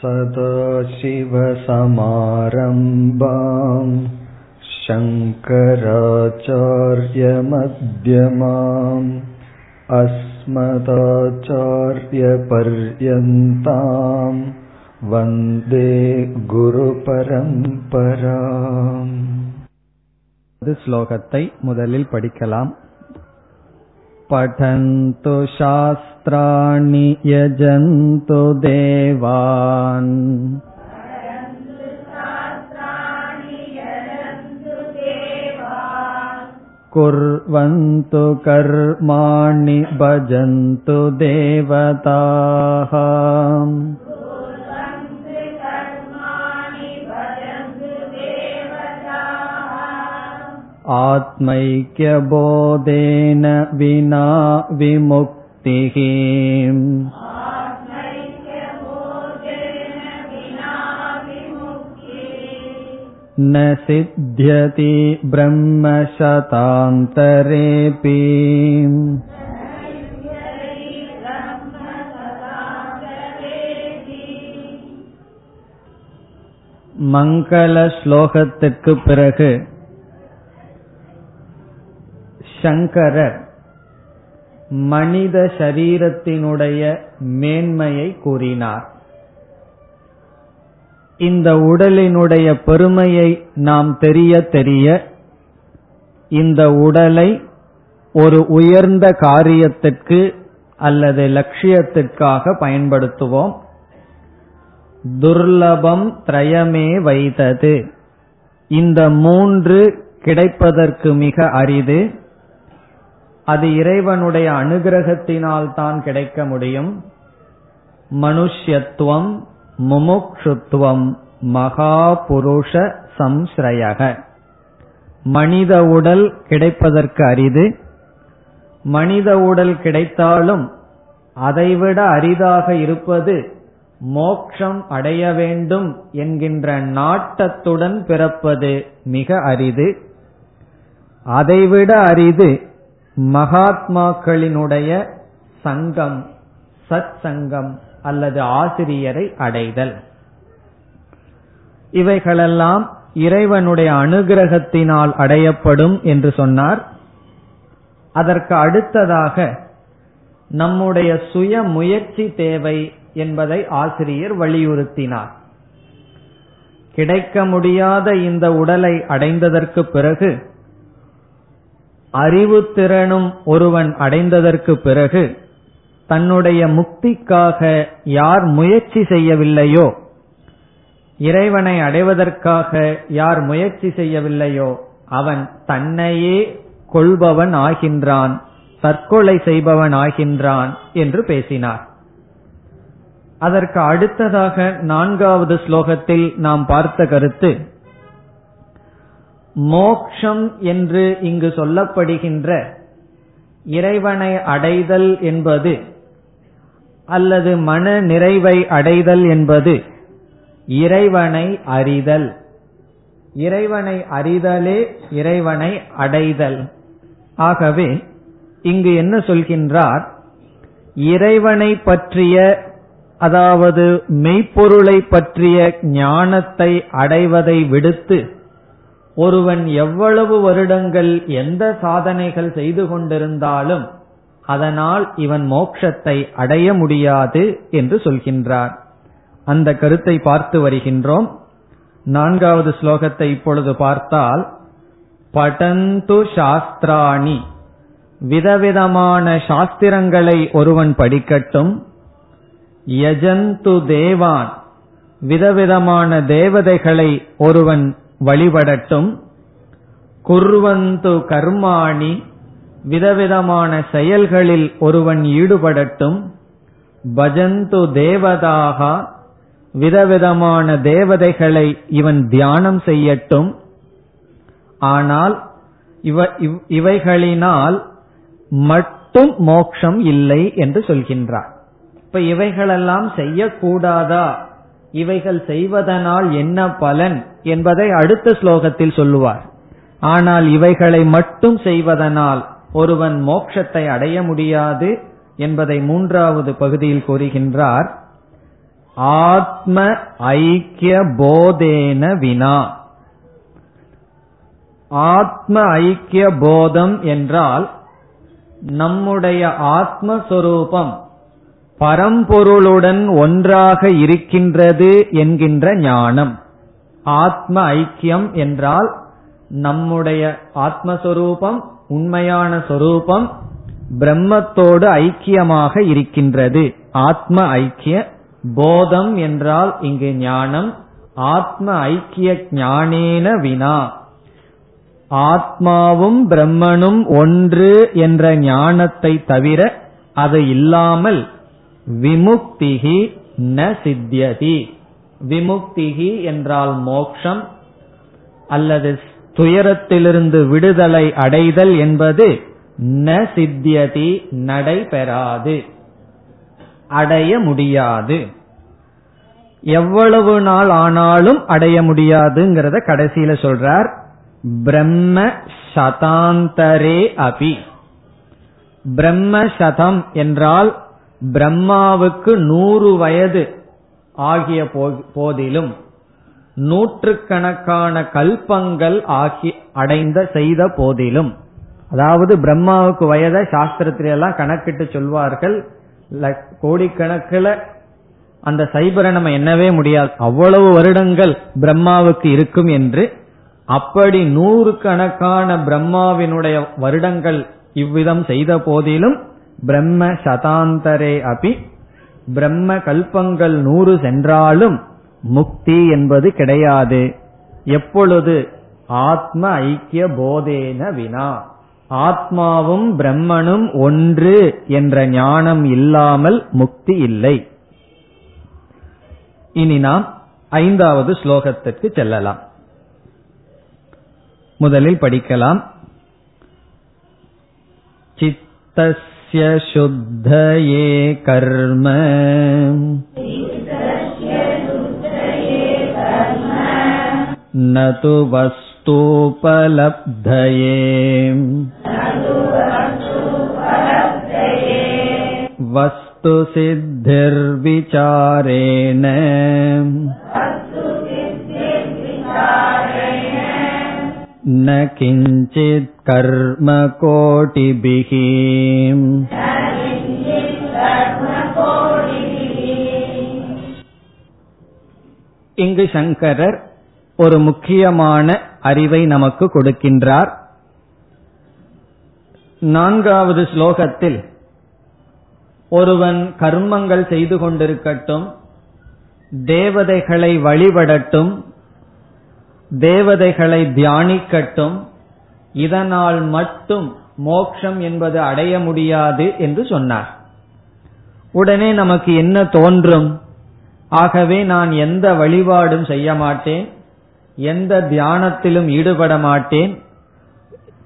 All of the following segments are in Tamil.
सदाशिवसमारम्भाम् शङ्कराचार्यमध्यमाम् अस्मदाचार्यपर्यन्ताम् वन्दे குருபரம்பராம் ஸ்லோகத்தை முதலில் படிக்கலாம் पठन्तु शास्त्राणि यजन्तु देवान्। कुर्वन्तु कर्माणि भजन्तु देवताः। आत्मैक्यबोधेन विना विमुक्तिः न सिद्ध्यति ब्रह्मशतान्तरेऽपि மங்கள ஸ்லோகத்திற்கு பிறகு சங்கரர் மனித சரீரத்தினுடைய மேன்மையை கூறினார். இந்த உடலினுடைய பெருமையை நாம் தெரிய தெரிய இந்த உடலை ஒரு உயர்ந்த காரியத்திற்கு அல்லது லட்சியத்திற்காக பயன்படுத்துவோம். துர்லபம் திரயமே வைத்தது. இந்த மூன்று கிடைப்பதற்கு மிக அரிது. அது இறைவனுடைய அனுகிரகத்தினால் தான் கிடைக்க முடியும். மனுஷ்யத்துவம் முமுக்ஷுத்துவம் மகா புருஷ சம்ஸ்ரயக. மனித உடல் கிடைப்பதற்கு அரிது. மனித உடல் கிடைத்தாலும் அதைவிட அரிதாக இருப்பது மோக்ஷம் அடைய வேண்டும் என்கின்ற நாட்டத்துடன் பிறப்பது மிக அரிது. அதைவிட அரிது மகாத்மாக்களினுடைய சங்கம் சத் சங்கம் அல்லது ஆசிரியரை அடைதல். இவைகளெல்லாம் இறைவனுடைய அனுகிரகத்தினால் அடையப்படும் என்று சொன்னார். அதற்கு அடுத்ததாக நம்முடைய சுய முயற்சி தேவை என்பதை ஆசிரியர் வலியுறுத்தினார். கிடைக்க முடியாத இந்த உடலை அடைந்ததற்கு பிறகு அறிவு திறனும் ஒருவன் அடைந்ததற்கு பிறகு தன்னுடைய முக்திக்காக யார் முயற்சி செய்யவில்லையோ இறைவனை அடைவதற்காக யார் முயற்சி செய்யவில்லையோ அவன் தன்னையே கொள்பவன் ஆகின்றான் தற்கொலை செய்பவன் ஆகின்றான் என்று பேசினார். அதற்கு அடுத்ததாக நான்காவது ஸ்லோகத்தில் நாம் பார்த்த கருத்து மோக்ஷம் என்று இங்கு சொல்லப்படுகின்ற இறைவனை அடைதல் என்பது அல்லது மன நிறைவை அடைதல் என்பது இறைவனை அறிதல். இறைவனை அறிதலே இறைவனை அடைதல். ஆகவே இங்கு என்ன சொல்கின்றார்? இறைவனை பற்றிய அதாவது மெய்ப்பொருளை பற்றிய ஞானத்தை அடைவதை விடுத்து ஒருவன் எவ்வளவு வருடங்கள் எந்த சாதனைகள் செய்து கொண்டிருந்தாலும் அதனால் இவன் மோட்சத்தை அடைய முடியாது என்று சொல்கின்றார். அந்த கருத்தை பார்த்து வருகின்றோம். நான்காவது ஸ்லோகத்தை இப்பொழுது பார்த்தால் படந்து சாஸ்திராணி விதவிதமான சாஸ்திரங்களை ஒருவன் படிக்கட்டும். யஜந்து தேவான் விதவிதமான தேவதைகளை ஒருவன் வழிபடட்டும். குர்வந்து கர்மாணி விதவிதமான செயல்களில் ஒருவன் ஈடுபடட்டும். பஜந்து தேவதாக விதவிதமான தேவதைகளை இவன் தியானம் செய்யட்டும். ஆனால் இவ இவைகளினால் மட்டும் மோக்ஷம் இல்லை என்று சொல்கின்றார். இப்ப இவைகளெல்லாம் செய்யக்கூடாதா? இவைகள் செய்வதனால் என்ன பலன் என்பதை அடுத்த ஸ்லோகத்தில் சொல்லுவார். ஆனால் இவைகளை மட்டும் செய்வதனால் ஒருவன் மோட்சத்தை அடைய முடியாது என்பதை மூன்றாவது பகுதியில் கூறுகின்றார். ஆத்ம ஐக்கிய போதேன வினா. ஆத்ம ஐக்கிய போதம் என்றால் நம்முடைய ஆத்மஸ்வரூபம் பரம்பொருளுடன் ஒன்றாக இருக்கின்றது என்கின்ற ஞானம். ஆத்ம ஐக்கியம் என்றால் நம்முடைய ஆத்மஸ்வரூபம் உண்மையான சொரூபம் பிரம்மத்தோடு ஐக்கியமாக இருக்கின்றது. ஆத்ம ஐக்கிய போதம் என்றால் இங்கு ஞானம் ஆத்ம ஐக்கிய ஞானேன வினா. ஆத்மாவும் பிரம்மனும் ஒன்று என்ற ஞானத்தை தவிர அது இல்லாமல் விமுக்திகி ந சித்தியதி. விமுக்திகி என்றால் மோக்ஷம் அல்லது துயரத்திலிருந்து விடுதலை அடைதல் என்பது ந சித்தியதி நடைபெறாது அடைய முடியாது. எவ்வளவு நாள் ஆனாலும் அடைய முடியாதுங்கிறத கடைசியில சொல்றார் பிரம்ம சதாந்தரே அபி. பிரம்ம சதம் என்றால் பிரம்மாவுக்கு நூறு வயது ஆகிய போதிலும் நூற்றுக்கணக்கான கல்பங்கள் ஆகி அடைந்த செய்த போதிலும். அதாவது பிரம்மாவுக்கு வயதை சாஸ்திரத்திலெல்லாம் கணக்கிட்டு சொல்வார்கள். கோடிக்கணக்கில் அந்த சைபரை நம்ம என்னவே முடியாது. அவ்வளவு வருடங்கள் பிரம்மாவுக்கு இருக்கும் என்று. அப்படி நூறு கணக்கான பிரம்மாவினுடைய வருடங்கள் இவ்விதம் செய்த போதிலும் பிரம்ம சதாந்தரே அபி பிரம்ம கல்பங்கள் நூறு சென்றாலும் முக்தி என்பது கிடையாது. எப்பொழுது? ஆத்ம ஐக்கிய போதேன வினா. ஆத்மாவும் பிரம்மனும் ஒன்று என்ற ஞானம் இல்லாமல் முக்தி இல்லை. இனி நாம் ஐந்தாவது ஸ்லோகத்திற்கு செல்லலாம். முதலில் படிக்கலாம். चित्तस्य शुद्धये कर्म न तु वस्तूपलब्धये वस्तुसिद्धिर्विचारेण न किञ्चित् कर्म कोटिभिः இங்கு சங்கரர் ஒரு முக்கியமான அறிவை நமக்கு கொடுக்கின்றார் நான்காவது ஸ்லோகத்தில் ஒருவன் கர்மங்கள் செய்து கொண்டிருக்கட்டும் தேவதைகளை வழிபடட்டும் தேவதைகளை தியானிக்கட்டும் இதனால் மட்டும் மோக்ஷம் என்பது அடைய முடியாது என்று சொன்னார். உடனே நமக்கு என்ன தோன்றும்? ஆகவே நான் எந்த வழிபாடும் செய்ய மாட்டேன் எந்த தியானத்திலும் ஈடுபட மாட்டேன்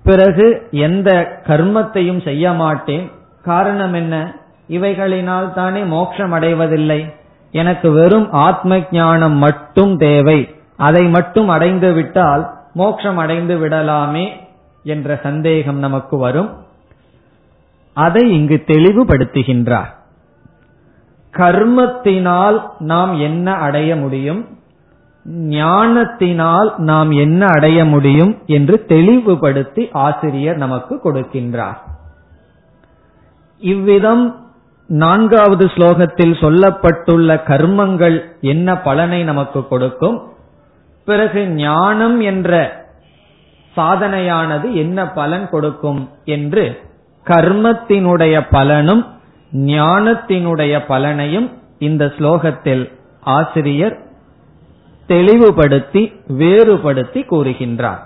பிறகு எந்த கர்மத்தையும் செய்ய மாட்டேன். காரணம் என்ன? இவைகளினால் தானே மோட்சம் அடைவதில்லை. எனக்கு வெறும் ஆத்ம ஞானம் மட்டும் தேவை. அதை மட்டும் அடைந்து விட்டால் மோட்சம் அடைந்து விடலாமே என்ற சந்தேகம் நமக்கு வரும். அதை இங்கு தெளிவுபடுத்துகின்றார். கர்மத்தினால் நாம் என்ன அடைய முடியும்? ஞானத்தினால் நாம் என்ன அடைய முடியும் என்று தெளிவுபடுத்தி ஆசிரியர் நமக்கு கொடுக்கின்றார். இவ்விதம் நான்காவது ஸ்லோகத்தில் சொல்லப்பட்டுள்ள கர்மங்கள் என்ன பலனை நமக்கு கொடுக்கும்? பிறகு ஞானம் என்ற சாதனையானது என்ன பலன் கொடுக்கும் என்று கர்மத்தினுடைய பலனும் ஞானத்தினுடைய பலனையும் இந்த ஸ்லோகத்தில் ஆசிரியர் தெளிவுபடுத்தி வேறுபடுத்தி கூறுகின்றார்.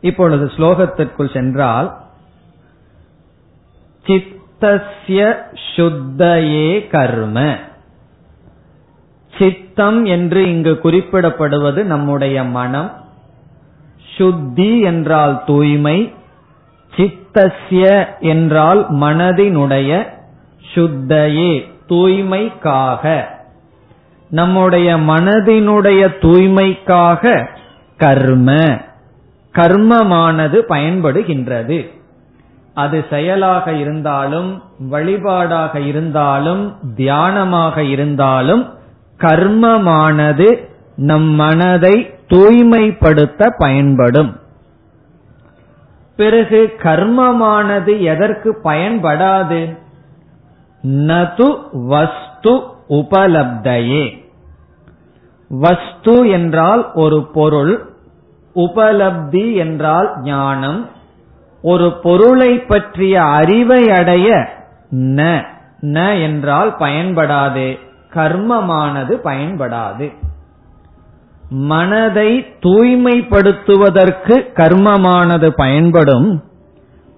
இப்பொழுது ஸ்லோகத்திற்குள் சென்றால் சித்தஸ்ய சுத்தயே கர்ம சித்தம் என்று இங்கு குறிப்பிடப்படுவது நம்முடைய மனம். சுத்தி என்றால் தூய்மை சித்தஸ்ய என்றால் மனதினுடைய சுத்தையே தூய்மைக்காக. நம்முடைய மனதினுடைய தூய்மைக்காக கர்ம கர்மமானது பயன்படுகின்றது. அது செயலாக இருந்தாலும் வழிபாடாக இருந்தாலும் தியானமாக இருந்தாலும் கர்மமானது நம் மனதை தூய்மைப்படுத்த பயன்படும். பிறகு கர்மமானது எதற்கு பயன்படாது? நது வஸ்து உபலப்தையே. வஸ்து என்றால் ஒரு பொருள் உபலப்தி என்றால் ஞானம். ஒரு பொருளை பற்றிய அறிவை அடைய ந ந என்றால் பயன்படாது. கர்மமானது பயன்படாது. மனதை தூய்மைப்படுத்துவதற்கு கர்மமானது பயன்படும்.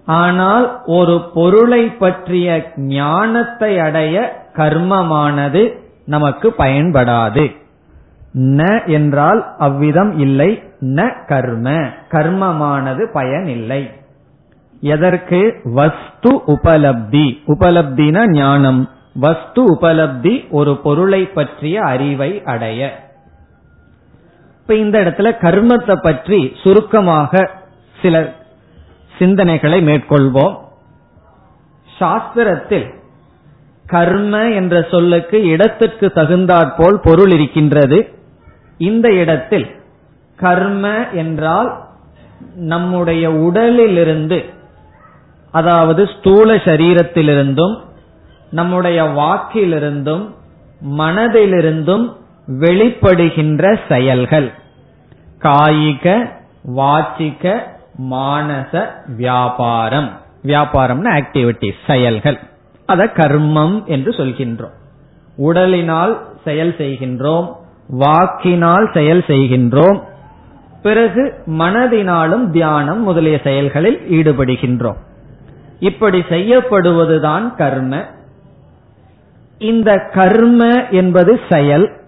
ஆனால் ஒரு பொருளை பற்றிய ஞானத்தை அடைய கர்மமானது நமக்கு பயன்படாது. ந என்றால் அவ்விதம் இல்லை ந கர்ம. கர்மமானது பயனில்லை. எதற்கு? வஸ்து உபலப்தி. உபலப்தினா ஞானம். வஸ்து உபலப்தி ஒரு பொருளை பற்றிய அறிவை அடைய. இப்ப இந்த இடத்துல கர்மத்தை பற்றி சுருக்கமாக சில சிந்தனைகளை மேற்கொள்வோம். சாஸ்திரத்தில் கர்ம என்ற சொல்லுக்கு இடத்திற்கு தகுந்தாற்போல் பொருள் இருக்கின்றது. இந்த இடத்தில் கர்ம என்றால் நம்முடைய உடலிலிருந்து அதாவது ஸ்தூல சரீரத்திலிருந்தும் நம்முடைய வாக்கிலிருந்தும் மனதிலிருந்தும் வெளிப்படுகின்ற செயல்கள். காயிக வாச்சிக மானச வியாபாரம். வியாபாரம்னா ஆக்டிவிட்டி செயல்கள். அத கர்மம் என்று சொல்கின்றோம். உடலினால் செயல் செய்கின்றோம் வாக்கினால் செயல் செய்கின்றோம் பிறகு மனதினாலும் தியானம் முதலிய செயல்களில் ஈடுபடுகின்றோம். இப்படி செய்யப்படுவதுதான் கர்ம இந்த கர்ம என்பது செயல்.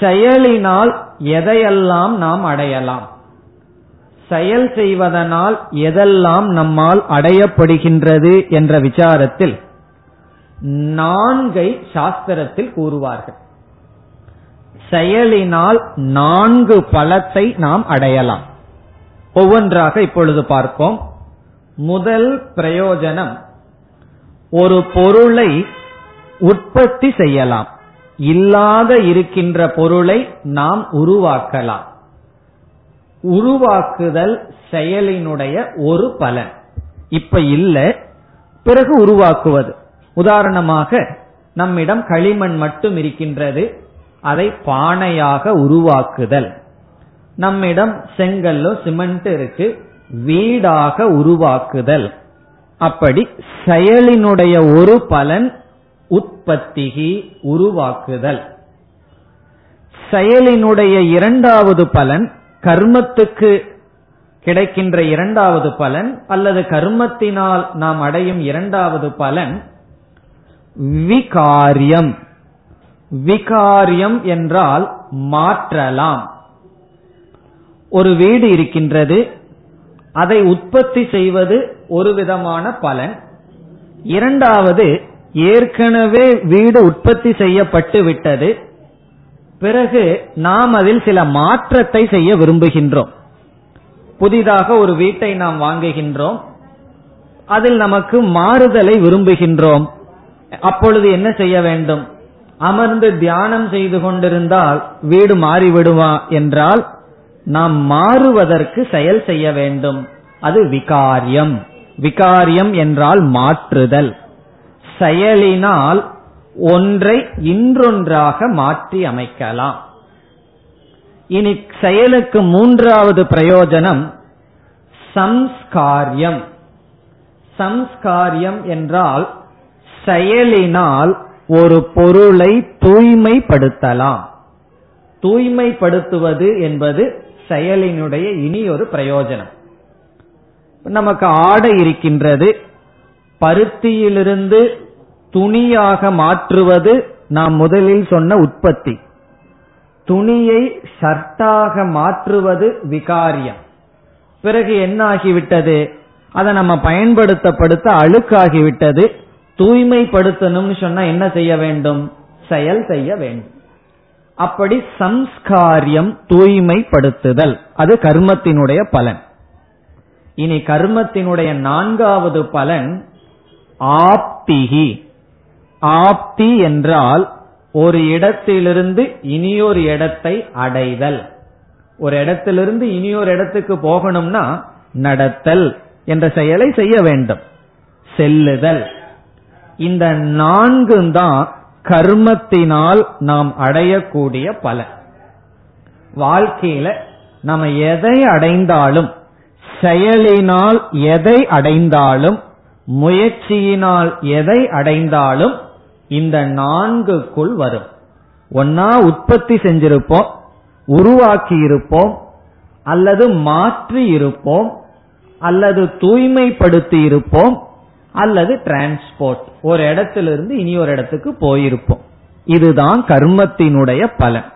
செயலினால் எதையெல்லாம் நாம் அடையலாம்? செயல் செய்வதனால் எதெல்லாம் நம்மால் அடையப்படுகின்றது என்ற விசாரத்தில் நான்கை சாஸ்திரத்தில் கூறுவார்கள். செயலினால் நான்கு பலத்தை நாம் அடையலாம். ஒவ்வொன்றாக இப்பொழுது பார்ப்போம். முதல் பிரயோஜனம் ஒரு பொருளை உற்பத்தி செய்யலாம். இல்லாத இருக்கின்ற பொருளை நாம் உருவாக்கலாம். உருவாக்குதல் செயலினுடைய ஒரு பலன். இப்ப இல்லை பிறகு உருவாக்குவது. உதாரணமாக நம்மிடம் களிமண் மட்டும் இருக்கின்றது அதை பானையாக உருவாக்குதல். நம்மிடம் செங்கல்லோ சிமெண்ட் இருக்கு வீடாக உருவாக்குதல். அப்படி செயலினுடைய ஒரு பலன் உற்பத்திகி உருவாக்குதல். செயலினுடைய இரண்டாவது பலன் கர்மத்துக்கு கிடைக்கின்ற இரண்டாவது பலன் அல்லது கர்மத்தினால் நாம் அடையும் இரண்டாவது பலன் விகாரியம். விகாரியம் என்றால் மாற்றலாம். ஒரு வீடு இருக்கின்றது அதை உற்பத்தி செய்வது ஒரு விதமான பலன். இரண்டாவது ஏற்கனவே வீடு உற்பத்தி செய்யப்பட்டு விட்டது. பிறகு நாம் அதில் சில மாற்றத்தை செய்ய விரும்புகின்றோம். புதிதாக ஒரு வீட்டை நாம் வாங்குகின்றோம். அதில் நமக்கு மாறுதலை விரும்புகின்றோம். அப்பொழுது என்ன செய்ய வேண்டும்? அமர்ந்து தியானம் செய்து கொண்டிருந்தால் வீடு மாறிவிடுவா என்றால் நாம் மாறுவதற்கு செயல் செய்ய வேண்டும். அது விகாரியம். விகாரியம் என்றால் மாற்றுதல். செயலினால் ஒன்றை இன்றொன்றாக மாற்றி அமைக்கலாம். இனி செயலுக்கு மூன்றாவது பிரயோஜனம் சம்ஸ்காரியம். சம்ஸ்காரியம் என்றால் செயலினால் ஒரு பொருளை தூய்மைப்படுத்தலாம். தூய்மைப்படுத்துவது என்பது செயலினுடைய இனி ஒரு பிரயோஜனம். நமக்கு ஆடை இருக்கின்றது. பருத்தியிலிருந்து துணியாக மாற்றுவது நாம் முதலில் சொன்ன உற்பத்தி. துணியை ஷர்ட்டாக மாற்றுவது விகாரியம். பிறகு என்ன ஆகிவிட்டது அதை நம்ம பயன்படுத்தப்படுத்த அழுக்காகிவிட்டது. தூய்மைப்படுத்தணும்னு சொன்னா என்ன செய்ய வேண்டும்? செயல் செய்ய வேண்டும். அப்படி சம்ஸ்காரியம் தூய்மைப்படுத்துதல். அது கர்மத்தினுடைய பலன். இனி கர்மத்தினுடைய நான்காவது பலன் ஆப்திகி. ஆப்தி என்றால் ஒரு இடத்திலிருந்து இனியொரு இடத்தை அடைதல். ஒரு இடத்திலிருந்து இனியொரு இடத்துக்கு போகணும்னா நடத்தல் என்ற செயலை செய்ய வேண்டும். செல்லுதல். இந்த நான்கு தான் கர்மத்தினால் நாம் அடையக்கூடிய பலன். வாழ்க்கையில நம்ம எதை அடைந்தாலும் செயலினால் எதை அடைந்தாலும் முயற்சியினால் எதை அடைந்தாலும் இந்த நான்குக்குள் வரும். ஒன்னா உற்பத்தி செஞ்சிருப்போம் உருவாக்கி இருப்போம் அல்லது மாற்றி இருப்போம் அல்லது தூய்மைப்படுத்தி இருப்போம் அல்லது டிரான்ஸ்போர்ட் ஒரு இடத்திலிருந்து இனி ஒரு இடத்துக்கு போயிருப்போம். இதுதான் கர்மத்தினுடைய பலன்.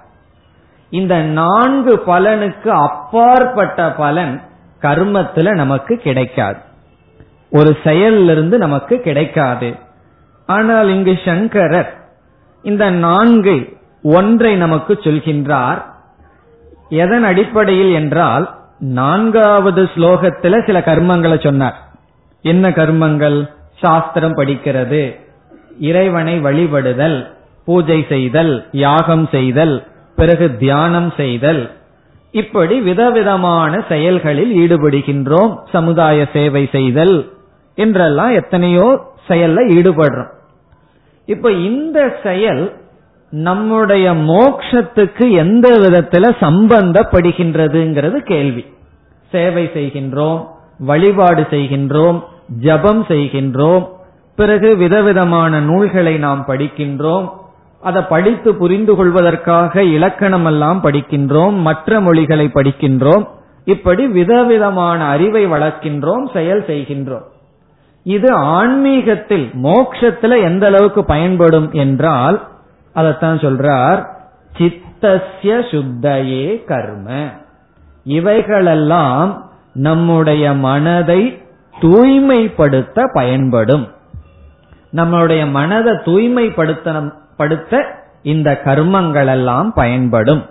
இந்த நான்கு பலனுக்கு அப்பாற்பட்ட பலன் கர்மத்துல நமக்கு கிடைக்காது. ஒரு செயலிலிருந்து நமக்கு கிடைக்காது. ஆனால் இங்கு சங்கரர் இந்த நான்கு ஒன்றை நமக்கு சொல்கின்றார். எதன் அடிப்படையில் என்றால் நான்காவது ஸ்லோகத்துல சில கர்மங்களை சொன்னார். என்ன கர்மங்கள்? சாஸ்திரம் படிக்கிறது. இறைவனை வழிபடுதல் பூஜை செய்தல் யாகம் செய்தல் பிறகு தியானம் செய்தல். இப்படி விதவிதமான செயல்களில் ஈடுபடுகின்றோம். சமுதாய சேவை செய்தல் என்றெல்லாம் எத்தனையோ செயல்ல ஈடுபடுறோம். இப்ப இந்த செயல் நம்முடைய மோக்ஷத்துக்கு எந்த விதத்துல சம்பந்தப்படுகின்றதுங்கிறது கேள்வி. சேவை செய்கின்றோம் வழிபாடு செய்கின்றோம் ஜபம் செய்கின்றோம் பிறகு விதவிதமான நூல்களை நாம் படிக்கின்றோம் அதை படித்து புரிந்து கொள்வதற்காக இலக்கணம் எல்லாம் படிக்கின்றோம் மற்ற மொழிகளை படிக்கின்றோம் இப்படி விதவிதமான அறிவை வளர்க்கின்றோம் செயல் செய்கின்றோம். இது ஆன்மீகத்தில் மோக்ஷத்துல எந்த அளவுக்கு பயன்படும் என்றால் அதத்தான் சொல்றார் சித்தசிய சுத்தையே கர்ம. இவைகளெல்லாம் நம்முடைய மனதை தூய்மைப்படுத்த பயன்படும். நம்மளுடைய மனதை தூய்மைப்படுத்த இந்த கர்மங்கள் எல்லாம் பயன்படும்.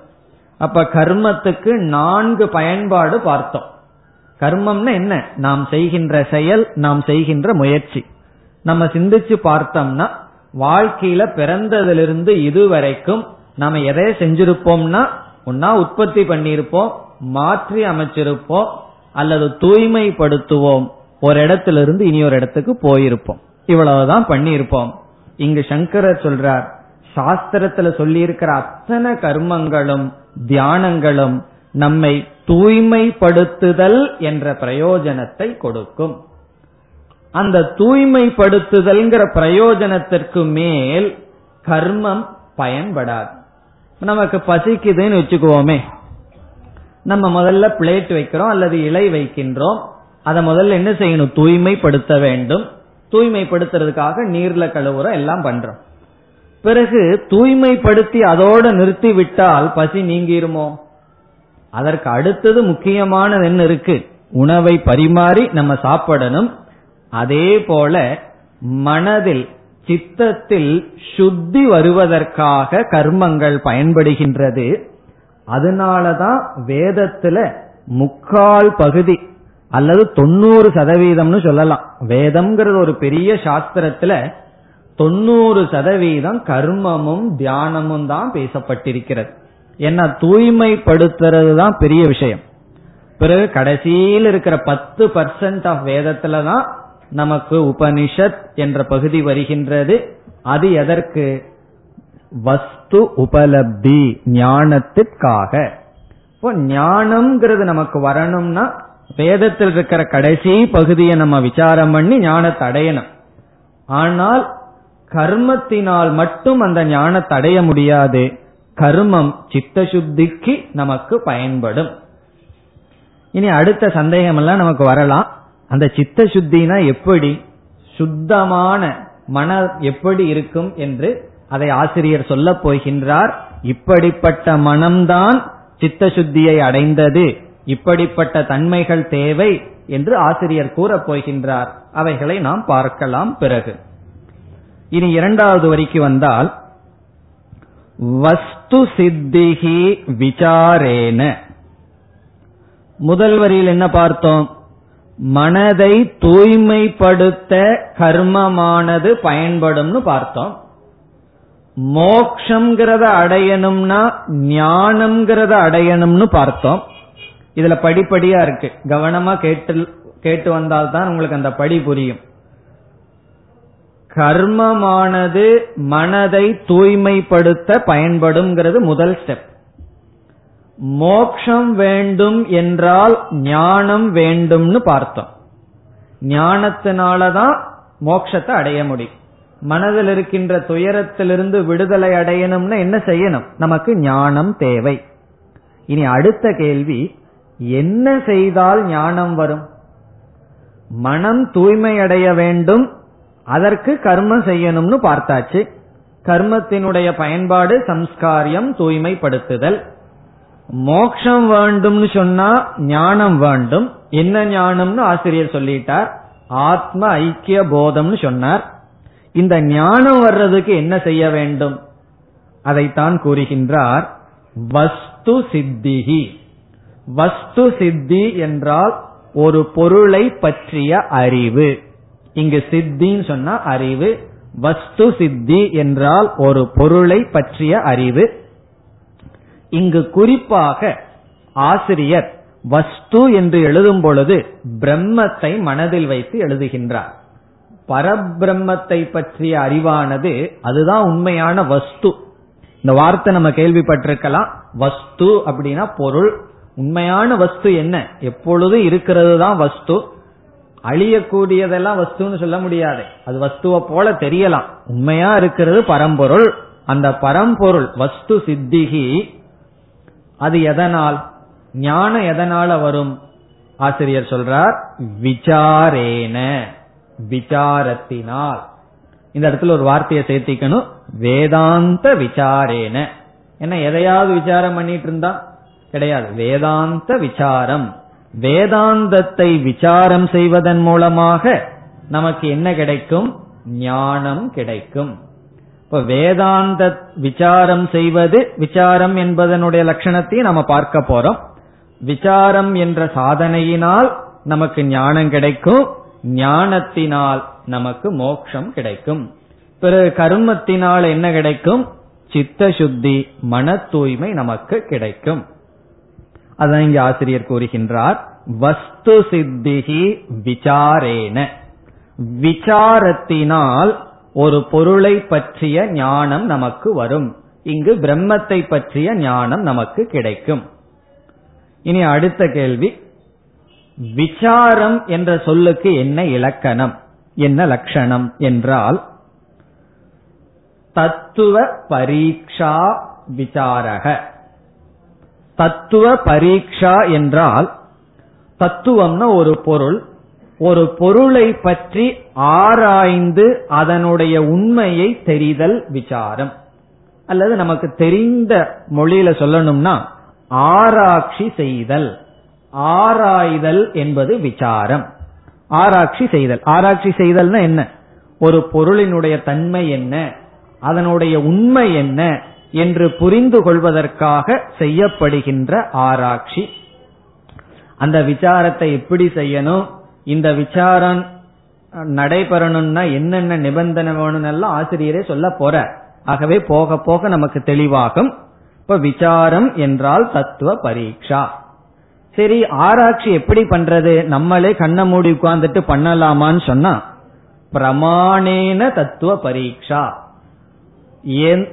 அப்ப கர்மத்துக்கு நான்கு பயன்பாடு பார்த்தோம். கர்மம்னா என்ன? நாம் செய்கின்ற செயல் நாம் செய்கின்ற முயற்சி. நம்ம சிந்திச்சு பார்த்தோம்னா வாழ்க்கையில பிறந்ததிலிருந்து இதுவரைக்கும் நாம எதை செஞ்சிருப்போம்னா ஒன்னா உற்பத்தி பண்ணியிருப்போம் மாற்றி அமைச்சிருப்போம் அல்லது தூய்மைப்படுத்துவோம். ஒரு இடத்திலிருந்து இனி ஒரு இடத்துக்கு போயிருப்போம். இவ்வளவுதான் பண்ணியிருப்போம். இங்கு சங்கரர் சொல்றார் சாஸ்திரத்துல சொல்லி இருக்கிற அத்தனை கர்மங்களும் தியானங்களும் நம்மை தூய்மைப்படுத்துதல் என்ற பிரயோஜனத்தை கொடுக்கும். அந்த தூய்மைப்படுத்துதல்ங்கிற பிரயோஜனத்திற்கு மேல் கர்மம் பயன்படாது. நமக்கு பசிக்குதுன்னு வச்சுக்குவோமே. நம்ம முதல்ல பிளேட் வைக்கிறோம் அல்லது இலை வைக்கின்றோம். அதை முதல்ல என்ன செய்யணும்? தூய்மைப்படுத்த வேண்டும். தூய்மைப்படுத்துறதுக்காக நீர்ல கழுவுறோம் எல்லாம் பண்றோம். பிறகு தூய்மைப்படுத்தி அதோட நிறுத்தி விட்டால் பசி நீங்கிருமோ? அதற்கு அடுத்தது முக்கியமானது என்ன இருக்கு? உணவை பரிமாறி நம்ம சாப்பிடணும். அதே போல மனதில் சித்தத்தில் சுத்தி வருவதற்காக கர்மங்கள் பயன்படுகின்றது. அதனாலதான் வேதத்துல முக்கால் பகுதி அல்லது தொண்ணூறு சதவீதம்னு சொல்லலாம். வேதம்ங்கிறது ஒரு பெரிய சாஸ்திரத்துல தொண்ணூறு சதவீதம் கர்மமும் தியானமும் தான் பேசப்பட்டிருக்கிறது. ஏன்னா தூய்மைப்படுத்துறது தான் பெரிய விஷயம். பிறகு கடைசியில் இருக்கிற பத்து பர்சன்ட் ஆஃப் வேதத்துல தான் நமக்கு உபனிஷத் என்ற பகுதி வருகின்றது. அது எதற்கு? வஸ்து உபலப்தி ஞானத்திற்காக. இப்போ ஞானம்ங்கிறது நமக்கு வரணும்னா வேதத்தில் இருக்கிற கடைசி பகுதியை நம்ம விசாரம் பண்ணி ஞானத்தை அடையணும். ஆனால் கர்மத்தினால் மட்டும் அந்த ஞானத்தை அடைய முடியாது. கர்மம் சித்த சுத்திக்கு நமக்கு பயன்படும். இனி அடுத்த சந்தேகம் எல்லாம் நமக்கு வரலாம். அந்த சித்த சுத்தினா எப்படி? சுத்தமான மன எப்படி இருக்கும் என்று அதை ஆசிரியர் சொல்ல போகின்றார். இப்படிப்பட்ட மனம்தான் சித்த சுத்தியை அடைந்தது. இப்படிப்பட்ட தன்மைகள் தேவை என்று ஆசிரியர் கூறப் போகின்றார். அவைகளை நாம் பார்க்கலாம் பிறகு. இனி இரண்டாவது வரிக்கு வந்தால் வஸ்து சித்திகி விசாரேன. முதல் வரியில் என்ன பார்த்தோம்? மனதை தூய்மைப்படுத்த கர்மமானது பயன்படும்னு பார்த்தோம். மோக்ஷங்கிறத அடையணும்னா ஞானம்ங்கிறத அடையணும்னு பார்த்தோம். இதுல படிப்படியா இருக்கு. கவனமா கேட்டு கேட்டு வந்தால்தான் உங்களுக்கு அந்த படி புரியும். கர்மமானது மனதை தூய்மைப்படுத்த பயன்படும்ங்கிறது முதல் ஸ்டெப் மோக்ஷம் வேண்டும் என்றால் ஞானம் வேண்டும்னு பார்த்தோம். ஞானத்தினாலதான் மோக்ஷத்தை அடைய முடியும். மனதில் இருக்கின்ற துயரத்திலிருந்து விடுதலை அடையணும்னா என்ன செய்யணும்? நமக்கு ஞானம் தேவை. இனி அடுத்த கேள்வி என்ன செய்தால் ஞானம் வரும்? மனம் தூய்மை அடைய வேண்டும் அதற்கு கர்மம் செய்யணும்னு பார்த்தாச்சு. கர்மத்தினுடைய பயன்பாடு சம்ஸ்காரியம் தூய்மைப்படுத்துதல். மோக்ஷம் வேண்டும்னு சொன்னா ஞானம் வேண்டும். என்ன ஞானம்னு ஆசிரியர் சொல்லிட்டார். ஆத்ம ஐக்கிய போதம்னு சொன்னார். இந்த ஞானம் வர்றதுக்கு என்ன செய்ய வேண்டும்? அதைத்தான் கூறுகின்றார். வஸ்து சித்திகி வஸ்து சித்தி என்றால் ஒரு பொருளை பற்றிய அறிவு. இங்கு சித்தின்னு சொன்னா அறிவு. வஸ்து சித்தி என்றால் ஒரு பொருளை பற்றிய அறிவு. இங்கு குறிப்பாக ஆசிரியர் வஸ்து என்று எழுதும் பொழுது பிரம்மத்தை மனதில் வைத்து எழுதுகின்றார். பரபிரம்மத்தை பற்றிய அறிவானது அதுதான் உண்மையான வஸ்து. இந்த வார்த்தை நம்ம கேள்விப்பட்டிருக்கலாம். வஸ்து அப்படின்னா பொருள். உண்மையான வஸ்து என்ன? எப்பொழுதும் இருக்கிறது தான் வஸ்து. அழியக்கூடியதெல்லாம் வஸ்துன்னு சொல்ல முடியாது. அது வஸ்துவை போல தெரியலாம். உண்மையா இருக்கிறது பரம்பொருள். அந்த பரம்பொருள் வஸ்து சித்திகி அது எதனால்? ஞானம் எதனால வரும்? ஆசிரியர் சொல்றார் விசாரேன விசாரத்தினால். இந்த இடத்துல ஒரு வார்த்தையை சேர்த்திக்கணும். வேதாந்த விசாரேன. என்ன எதையாவது விசாரம் பண்ணிட்டு இருந்தா? கிடையாது. வேதாந்த விசாரம். வேதாந்தத்தை விசாரம் செய்வதன் மூலமாக நமக்கு என்ன கிடைக்கும்? ஞானம் கிடைக்கும். இப்ப வேதாந்த விசாரம் செய்வது விசாரம் என்பதனுடைய லட்சணத்தையும் நம்ம பார்க்க போறோம். விசாரம் என்ற சாதனையினால் நமக்கு ஞானம் கிடைக்கும். ஞானத்தினால் நமக்கு மோட்சம் கிடைக்கும். பிறகு கர்மத்தினால் என்ன கிடைக்கும்? சித்த சுத்தி மன தூய்மை நமக்கு கிடைக்கும். அதான் இங்க ஆசிரியர் கூறுகின்றார் வஸ்து சித்திகி விசாரேன. விசாரத்தினால் ஒரு பொருளை பற்றிய ஞானம் நமக்கு வரும். இங்கு பிரம்மத்தை பற்றிய ஞானம் நமக்கு கிடைக்கும். இனி அடுத்த கேள்வி விசாரம் என்ற சொல்லுக்கு என்ன இலக்கணம்? என்ன லட்சணம்? என்றால் தத்துவ பரீட்சா விசாரக. தத்துவ பரீட்சா என்றால் தத்துவம்னா ஒரு பொருள் ஒரு பொருளை பற்றி ஆராய்ந்து அதனுடைய உண்மையை தெரிதல் விசாரம். அல்லது நமக்கு தெரிந்த மொழியில சொல்லணும்னா ஆராய்ச்சி செய்தல். ஆராய்தல் என்பது விசாரம். ஆராய்ச்சி செய்தல். ஆராய்ச்சி செய்தல்னா என்ன? ஒரு பொருளினுடைய தன்மை என்ன? அதனுடைய உண்மை என்ன? என்று புரிந்து கொள்வதற்காக செய்யப்படுகின்ற ஆராய்ச்சி. அந்த விசாரத்தை எப்படி செய்யணும்? இந்த விசாரம் நடைபெறணும்னா என்னென்ன நிபந்தனை வேணும்னு எல்லாம் ஆசிரியரே சொல்ல போற ஆகவே போக போக நமக்கு தெளிவாகும். இப்ப விசாரம் என்றால் தத்துவ பரீட்சா. சரி ஆராய்ச்சி எப்படி பண்றது? நம்மளே கண்ண மூடி உட்கார்ந்துட்டு பண்ணலாமான்னு சொன்னா பிரமாணேன தத்துவ பரீட்சா.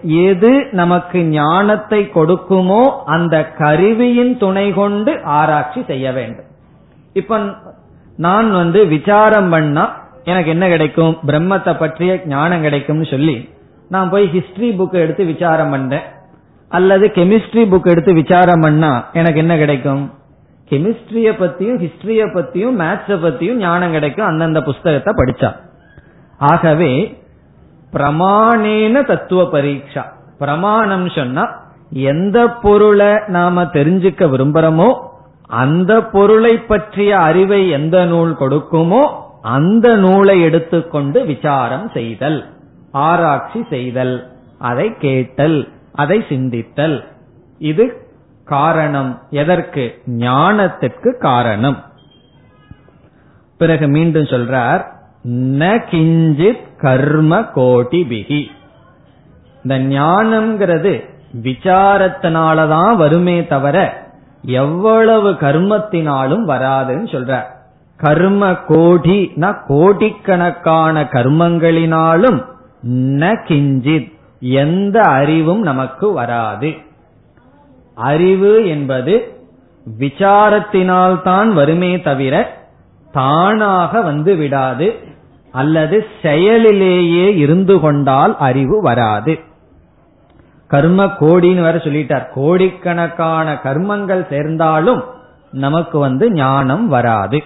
எது நமக்கு ஞானத்தை கொடுக்குமோ அந்த கருவியின் துணை கொண்டு ஆராய்ச்சி செய்ய வேண்டும். இப்ப நான் வந்து விசாரம் பண்ணா எனக்கு என்ன கிடைக்கும்? பிரம்மத்தை பற்றிய ஞானம் கிடைக்கும்னு சொல்லி நான் போய் ஹிஸ்டரி புக் எடுத்து விசாரம் பண்றேன். அல்லது கெமிஸ்ட்ரி புக் எடுத்து விசாரம் பண்ணா எனக்கு என்ன கிடைக்கும்? கெமிஸ்ட்ரிய பத்தியும் ஹிஸ்டரிய பத்தியும் மேத்ஸ பத்தியும் ஞானம் கிடைக்கும். அந்தந்த புஸ்தகத்தை படிச்சா. ஆகவே பிரமாணேன தத்துவ பரீட்சா. பிரமாணம் சொன்னா எந்த பொருளை நாம தெரிஞ்சுக்க விரும்புறோமோ அந்த பொருளை பற்றிய அறிவை எந்த நூல் கொடுக்குமோ அந்த நூலை எடுத்துக்கொண்டு விசாரம் செய்தல் ஆராய்ச்சி செய்தல் அதை கேட்டல் அதை சிந்தித்தல். இது காரணம் எதற்கு? ஞானத்திற்கு காரணம். பிறகு மீண்டும் சொல்றார் ந கிஞ்சித் கர்ம கோடி பிகி இந்த ஞானம்ங்கிறது விசாரத்தினாலதான் வருமே தவிர எவ்வளவு கர்மத்தினாலும் வராதுன்னு சொல்ற. கர்ம கோடினா கோடிக்கணக்கான கர்மங்களினாலும் ந கிஞ்சித் எந்த அறிவும் நமக்கு வராது. அறிவு என்பது விசாரத்தினால்தான் வருமே தவிர தானாக வந்து விடாது. அல்லது செயலிலேயே இருந்து கொண்டால் அறிவு வராது. கர்ம கோடின்னு வேற சொல்லிட்டார். கோடிக்கணக்கான கர்மங்கள் சேர்ந்தாலும் நமக்கு வந்து ஞானம் வராது.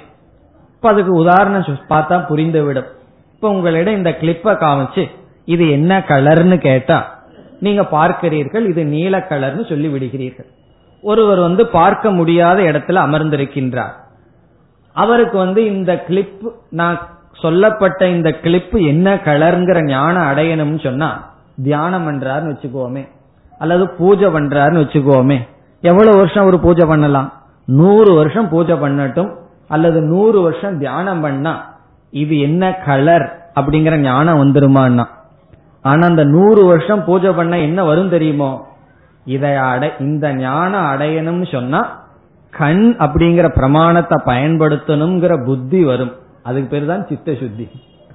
இப்ப அதுக்கு உதாரணம் பார்த்தா புரிந்துவிடும். இப்ப உங்களிடம் இந்த கிளிப்ப காமிச்சு இது என்ன கலர்னு கேட்டா நீங்க பார்க்கிறீர்கள் இது நீல கலர்னு சொல்லி விடுகிறீர்கள். ஒருவர் வந்து பார்க்க முடியாத இடத்துல அமர்ந்திருக்கின்றார். அவருக்கு வந்து இந்த கிளிப் நான் சொல்லப்பட்ட இந்த கிளிப்பு என்ன கலருங்கிற ஞானம் அடையணும்னு சொன்னா தியானம் பண்றாருன்னு வச்சுக்கோமே. அல்லது பூஜை பண்றாருன்னு வச்சுக்கோமே. எவ்வளவு வருஷம் ஒரு பூஜை பண்ணலாம்? நூறு வருஷம் பூஜை பண்ணட்டும். அல்லது நூறு வருஷம் தியானம் பண்ணா இது என்ன கலர் அப்படிங்கிற ஞானம் வந்துருமான்னா. ஆனா அந்த நூறு வருஷம் பூஜை பண்ண என்ன வரும் தெரியுமோ? இதை அடை இந்த ஞானம் அடையணும்னு சொன்னா கண் அப்படிங்கிற பிரமாணத்தை பயன்படுத்தணுங்கிற புத்தி வரும். அதுக்கு பேர் தான் சித்த சுத்தி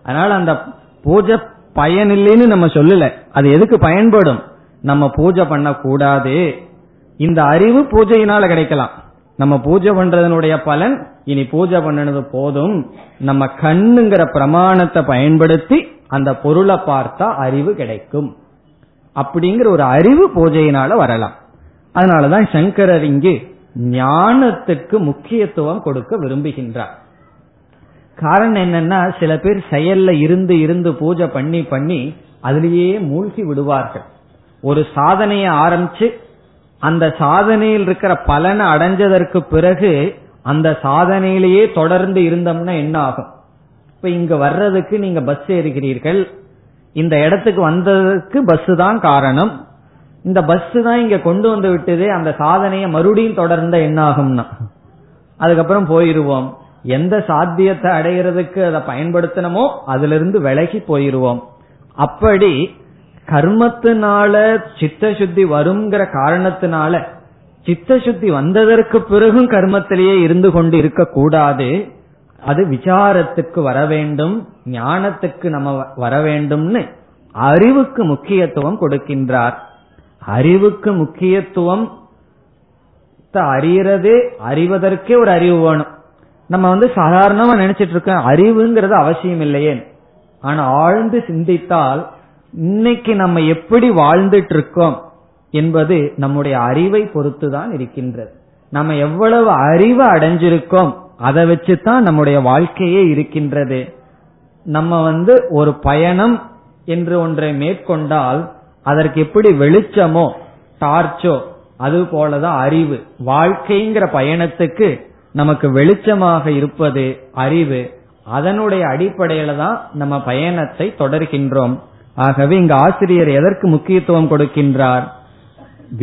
அதனால அந்த பூஜை பயன் இல்லைன்னு நம்ம சொல்லல. அது எதுக்கு பயன்படும்? நம்ம பூஜை பண்ண கூடாது இந்த அறிவு பூஜையினால கிடைக்கலாம். நம்ம பூஜை பண்றதனுடைய பலன் இனி பூஜை பண்ணனது போதும். நம்ம கண்ணுங்கிற பிரமாணத்தை பயன்படுத்தி அந்த பொருளை பார்த்தா அறிவு கிடைக்கும். அப்படிங்கிற ஒரு அறிவு பூஜையினால வரலாம். அதனாலதான் சங்கரர் இங்கு ஞானத்துக்கு முக்கியத்துவம் கொடுக்க விரும்புகின்றார். காரணம் என்னன்னா சில பேர் செயல்ல இருந்து இருந்து பூஜை பண்ணி பண்ணி அதுலேயே மூழ்கி விடுவார்கள். ஒரு சாதனையை ஆரம்பிச்சு அந்த சாதனையில் இருக்கிற பலனை அடைஞ்சதற்கு பிறகு அந்த சாதனையிலேயே தொடர்ந்து இருந்தோம்னா என்ன ஆகும்? இப்ப இங்க வர்றதுக்கு நீங்க பஸ் ஏறுகிறீர்கள். இந்த இடத்துக்கு வந்ததுக்கு பஸ் தான் காரணம். இந்த பஸ் தான் இங்க கொண்டு வந்து விட்டதே அந்த சாதனையை மறுபடியும் தொடர்ந்த என்ன ஆகும்னா? அதுக்கப்புறம் போயிருவோம். எந்த சாத்தியத்தை அடைகிறதுக்கு அதை பயன்படுத்தணுமோ அதுல இருந்து விலகி போயிருவோம். அப்படி கர்மத்தினால சித்த சுத்தி வருங்கிற காரணத்தினால சித்த சுத்தி வந்ததற்கு பிறகும் கர்மத்திலேயே இருந்து கொண்டு இருக்க கூடாது. அது விசாரத்துக்கு வர வேண்டும் ஞானத்துக்கு நம்ம வர வேண்டும்னு அறிவுக்கு முக்கியத்துவம் கொடுக்கின்றார். அறிவுக்கு முக்கியத்துவம் அறியறதே அறிவதற்கே ஒரு அறிவு வேணும். நம்ம வந்து சாதாரணமா நினைச்சிட்டு இருக்கோம் அறிவுங்கிறது அவசியம் இல்லையே. ஆனா ஆழ்ந்து சிந்தித்தால் இன்னைக்கு நம்ம எப்படி வாழ்ந்துட்டு இருக்கோம் என்பது நம்முடைய அறிவை பொறுத்துதான் இருக்கின்றது. நம்ம எவ்வளவு அறிவு அடைஞ்சிருக்கோம் அதை வச்சுதான் நம்முடைய வாழ்க்கையே இருக்கின்றது. நம்ம வந்து ஒரு பயணம் என்று ஒன்றை மேற்கொண்டால் அதற்கு எப்படி வெளிச்சமோ டார்ச்சோ அது போலதான் அறிவு. வாழ்க்கைங்கிற பயணத்துக்கு நமக்கு வெளிச்சமாக இருப்பது அறிவு அதனுடைய அடிப்படையில தான் நம்ம பயணத்தை தொடர்கின்றோம். ஆகவே இங்கு ஆசிரியர் எதற்கு முக்கியத்துவம் கொடுக்கின்றார்?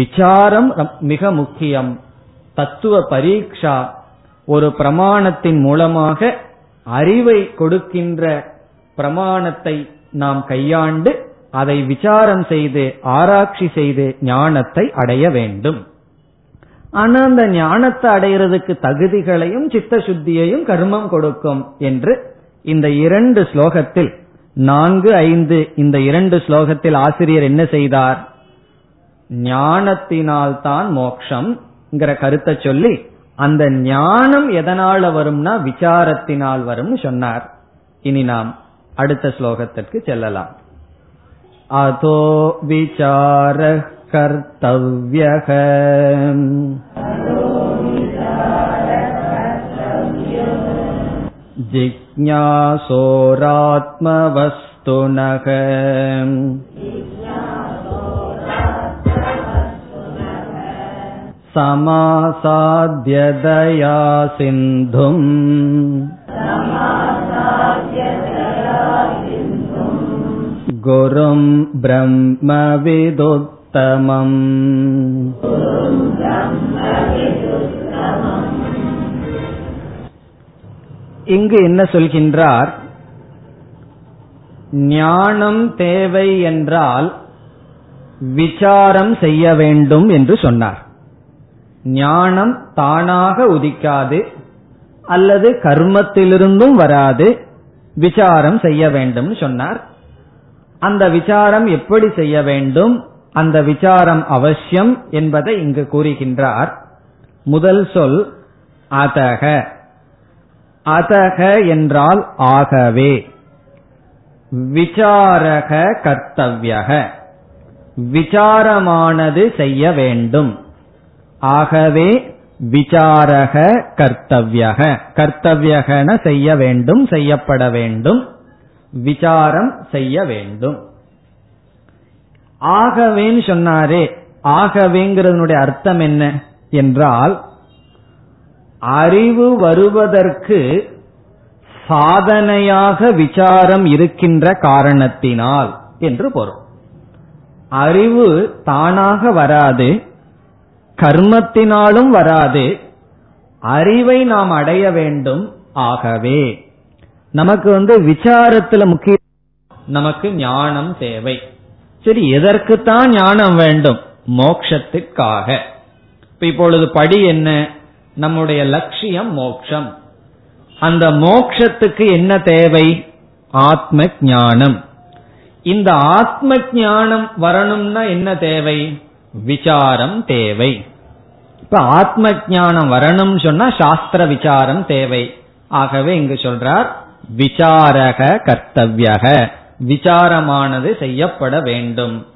விசாரம் மிக முக்கியம். தத்துவ பரீட்சா ஒரு பிரமாணத்தின் மூலமாக அறிவை கொடுக்கின்ற பிரமாணத்தை நாம் கையாண்டு அதை விசாரம் செய்து ஆராய்ச்சி செய்து ஞானத்தை அடைய வேண்டும். ஆனா அந்த ஞானத்தை அடைகிறதுக்கு தகுதிகளையும் சித்த சுத்தியையும் கர்மம் கொடுக்கும் என்று இந்த இரண்டு ஸ்லோகத்தில் நான்கு ஐந்து இந்த இரண்டு ஸ்லோகத்தில் ஆசிரியர் என்ன செய்தார்? ஞானத்தினால்தான் மோக்ஷம் கருத்தை சொல்லி அந்த ஞானம் எதனால வரும்னா விசாரத்தினால் வரும்னு சொன்னார். இனி நாம் அடுத்த ஸ்லோகத்திற்கு செல்லலாம். அதோ விசார கர்த்தவ்யக जिज्ञासोरात्मवस्तुनः समासाद्यदया सिन्धुम् गुरुम् உத்தமம். இங்கு என்ன சொல்கின்றார்? ஞானம் தேவை என்றால் விசாரம் செய்ய வேண்டும் என்று சொன்னார். ஞானம் தானாக உதிக்காது அல்லது கர்மத்திலிருந்தும் வராது விசாரம் செய்ய வேண்டும் சொன்னார். அந்த விசாரம் எப்படி செய்ய வேண்டும்? அந்த விசாரம் அவசியம் என்பதை இங்கு கூறுகின்றார். முதல் சொல் அதக. அதக என்றால் ஆகவே. விசாரக கர்த்தவியக. விசாரமானது செய்ய வேண்டும். ஆகவே விசாரக கர்த்தவியக. கர்த்தவியகன செய்ய வேண்டும் செய்யப்பட வேண்டும். விசாரம் செய்ய வேண்டும். ஆகவேன்னு சொன்னாரே ஆகவேங்கிறதனுடைய அர்த்தம் என்ன என்றால் அறிவு வருவதற்கு சாதனையாக விசாரம் இருக்கின்ற காரணத்தினால் என்று பொருள். அறிவு தானாக வராது கர்மத்தினாலும் வராது அறிவை நாம் அடைய வேண்டும் ஆகவே. நமக்கு வந்து விசாரத்துல முக்கிய நமக்கு ஞானம் தேவை. சரி எதற்குத்தான் ஞானம் வேண்டும்? மோக்ஷத்துக்காக. இப்பொழுது படி என்ன? நம்முடைய லட்சியம் மோக்ஷம். அந்த மோக்ஷத்துக்கு என்ன தேவை? ஆத்ம ஞானம் இந்த ஆத்ம ஞானம் வரணும்னா என்ன தேவை? விசாரம் தேவை. இப்ப ஆத்ம ஞானம் வரணும் சொன்னா சாஸ்திர விசாரம் தேவை. ஆகவே இங்கு சொல்றார் விசாரக கர்த்தவியக. விசாரமானது செய்யப்பட வேண்டும்.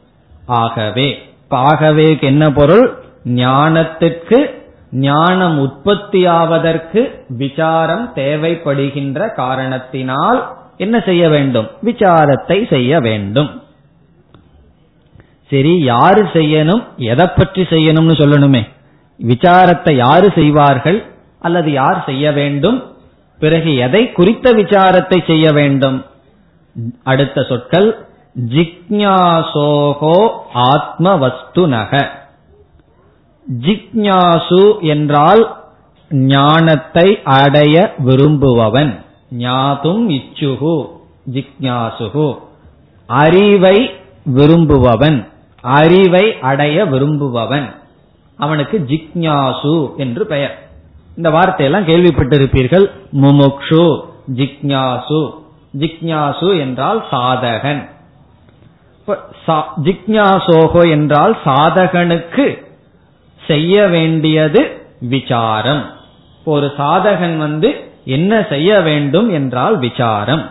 ஆகவே ஆகவேக்கு என்ன பொருள்? ஞானத்திற்கு ஞானம் உற்பத்தியாவதற்கு விசாரம் தேவைப்படுகின்ற காரணத்தினால் என்ன செய்ய வேண்டும்? விசாரத்தை செய்ய வேண்டும். சரி யாரு செய்யணும்? எதை பற்றி செய்யணும்னு சொல்லணுமே. விசாரத்தை யாரு செய்வார்கள்? அல்லது யார் செய்ய வேண்டும்? பிறகு எதை குறித்த விசாரத்தை செய்ய வேண்டும்? அடுத்த சொற்கள் ஜிக்ஞாசோகோ ஆத்ம வஸ்துனக ஜிக்ஞாசு என்றால் ஞானத்தை அடைய விரும்புபவன். ஞாதும் இச்சுகு ஜிக்ஞாசுகு. அறிவை விரும்புபவன். அறிவை அடைய விரும்புபவன். அவனுக்கு ஜிக்ஞாசு என்று பெயர். இந்த வார்த்தையெல்லாம் கேள்விப்பட்டிருப்பீர்கள். முமுக்ஷு ஜிக்ஞாசு. ஜிக்ஞாசு என்றால் சாதகன். ஜிக்ஞாசோகோ என்றால் சாதகனுக்கு செய்ய வேண்டியது விசாரம். ஒரு சாதகன் வந்து என்ன செய்ய வேண்டும் என்றால் விசாரம்.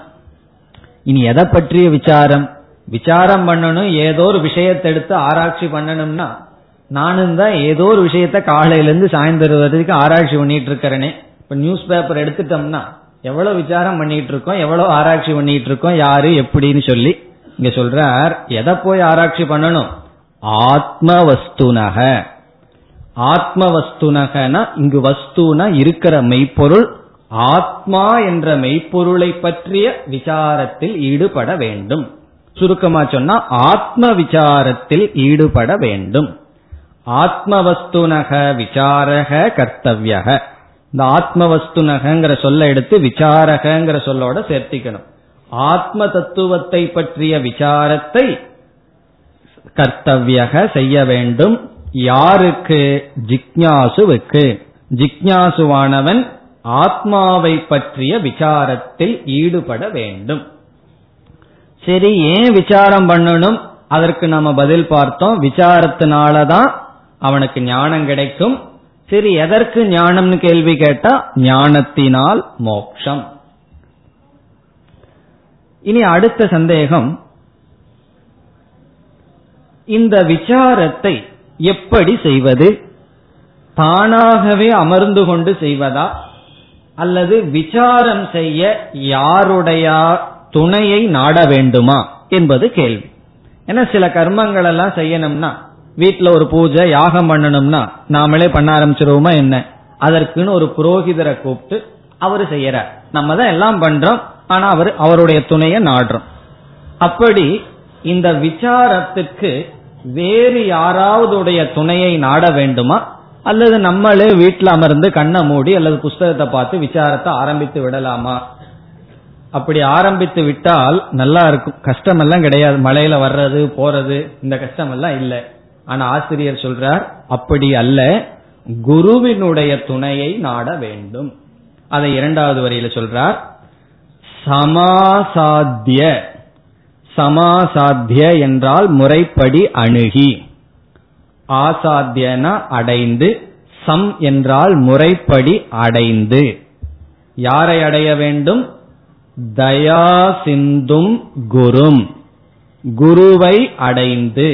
இனி எதை பற்றிய விசாரம்? விசாரம் பண்ணணும் ஏதோ ஒரு விஷயத்தை எடுத்து ஆராய்ச்சி பண்ணணும்னா நானும் தான் ஏதோ ஒரு விஷயத்த காலையிலேருந்து சாயந்தரம் வரைக்கும் ஆராய்ச்சி பண்ணிட்டு இருக்கிறேனே. இப்ப நியூஸ் பேப்பர் எடுத்துட்டோம்னா எவ்வளவு விசாரம் பண்ணிட்டு இருக்கோம் எவ்வளவு ஆராய்ச்சி பண்ணிட்டு இருக்கோம் யாரு எப்படின்னு சொல்லி இங்க சொல்றார். எதை போய் ஆராய்ச்சி பண்ணணும்? ஆத்ம வஸ்துனக ஆத்ம வஸ்துனகனா இங்கு வஸ்துனா இருக்கிற மெய்ப்பொருள் ஆத்மா என்ற மெய்ப்பொருளை பற்றிய விசாரத்தில் ஈடுபட வேண்டும். சுருக்கமா சொன்னா ஆத்ம விசாரத்தில் ஈடுபட வேண்டும். ஆத்ம வஸ்துனக விசாரக கர்த்தவியக. இந்த ஆத்ம வஸ்துனகங்கிற சொல்ல எடுத்து விசாரகங்கிற சொல்லோட சேர்த்திக்கணும். ஆத்ம தத்துவத்தை பற்றிய விசாரத்தை கர்த்தவியக செய்ய வேண்டும். யாருக்கு? ஜிக்ஞாசுவுக்கு. ஜிக்ஞாசுவானவன் ஆத்மாவை பற்றிய விசாரத்தில் ஈடுபட வேண்டும். சரி ஏன் விசாரம் பண்ணணும்? அதற்கு நாம பதில் பார்த்தோம். விசாரத்தினாலதான் அவனுக்கு ஞானம் கிடைக்கும். சரி எதற்கு ஞானம்னு கேள்வி கேட்டா ஞானத்தினால் மோக்ஷம். இனி அடுத்த சந்தேகம் இந்த விசாரத்தை எப்படி செய்வது? தானாகவே அமர்ந்து கொண்டு செய்வதா? அல்லது விசாரம் செய்ய யாருடைய துணையை நாட வேண்டுமா? என்பது கேள்வி. ஏன்னா சில கர்மங்கள் எல்லாம் செய்யணும்னா வீட்டுல ஒரு பூஜை யாகம் பண்ணணும்னா நாமளே பண்ண ஆரம்பிச்சிருவோமா என்ன? அதற்குன்னு ஒரு புரோகிதரை கூப்பிட்டு அவரு செய்யறார். நம்ம தான் எல்லாம் பண்றோம் ஆனா அவர் அவருடைய துணையை நாடுறோம். அப்படி இந்த விசாரத்துக்கு வேறு யாராவதுடைய துணையை நாட வேண்டுமா? அல்லது நம்மளே வீட்டில் அமர்ந்து கண்ணை மூடி அல்லது புஸ்தகத்தை பார்த்து விசாரத்தை ஆரம்பித்து விடலாமா? அப்படி ஆரம்பித்து விட்டால் நல்லா இருக்கும். கஷ்டம் எல்லாம் கிடையாது. மழையில வர்றது போறது இந்த கஷ்டம் எல்லாம் இல்லை. ஆனா ஆசிரியர் சொல்றார் அப்படி அல்ல குருவினுடைய துணையை நாட வேண்டும். அதை இரண்டாவது வரையில சொல்றார் சமாசாத்திய சமாசாத்திய என்றால் முறைப்படி அணுகி ஆசாத்தியன அடைந்து சம் என்றால் முறைப்படி அடைந்து. யாரை அடைய வேண்டும்? தயா சிந்தும் குரும் குருவை அடைந்து.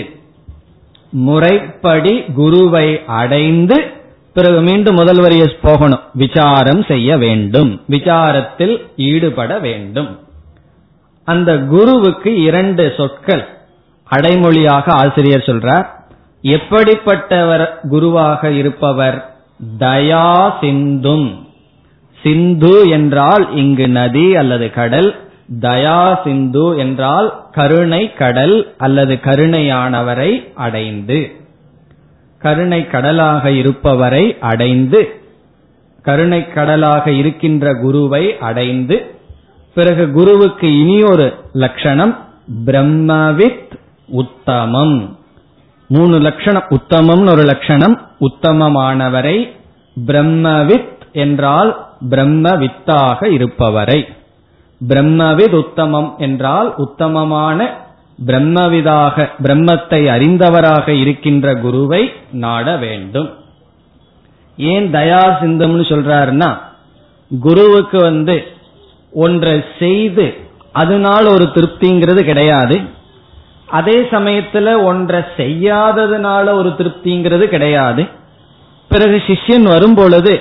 முறைப்படி குருவை அடைந்து பிறகு மீண்டும் முதல் வரிய போகணும். விசாரம் செய்ய வேண்டும். விசாரத்தில் ஈடுபட வேண்டும். அந்த குருவுக்கு இரண்டு சொற்கள் அடைமொழியாக ஆசிரியர் சொல்றார். எப்படிப்பட்டவர் குருவாக இருப்பவர்? தயா சிந்தும். சிந்து என்றால் இங்கு நதி அல்லது கடல். தயா சிந்து என்றால் கருணை கடல் அல்லது கருணையானவரை அடைந்து. கருணை கடலாக இருப்பவரை அடைந்து. கருணை கடலாக இருக்கின்ற குருவை அடைந்து. பிறகு குருவுக்கு இனியொரு லட்சணம் பிரம்மவித் உத்தமம். மூணு லட்சணம் உத்தமம்னு ஒரு லட்சணம் உத்தமமானவரை பிரம்மவித் என்றால் பிரம்மவித்தாக இருப்பவரை. பிரம்மவித் உத்தமம் என்றால் உத்தமமான பிரம்மவிதாக பிரம்மத்தை அறிந்தவராக இருக்கின்ற குருவை நாட வேண்டும். ஏன் தயா சிந்தம்னு சொல்றாருன்னா குருவுக்கு வந்து ஒன்றை செய்து அதனால் ஒரு திருப்திங்கிறது கிடையாது. அதே சமயத்துல ஒன்றை செய்யாததுனால ஒரு திருப்திங்கிறது கிடையாது. பிறகு சிஷ்யன் வரும் பொழுது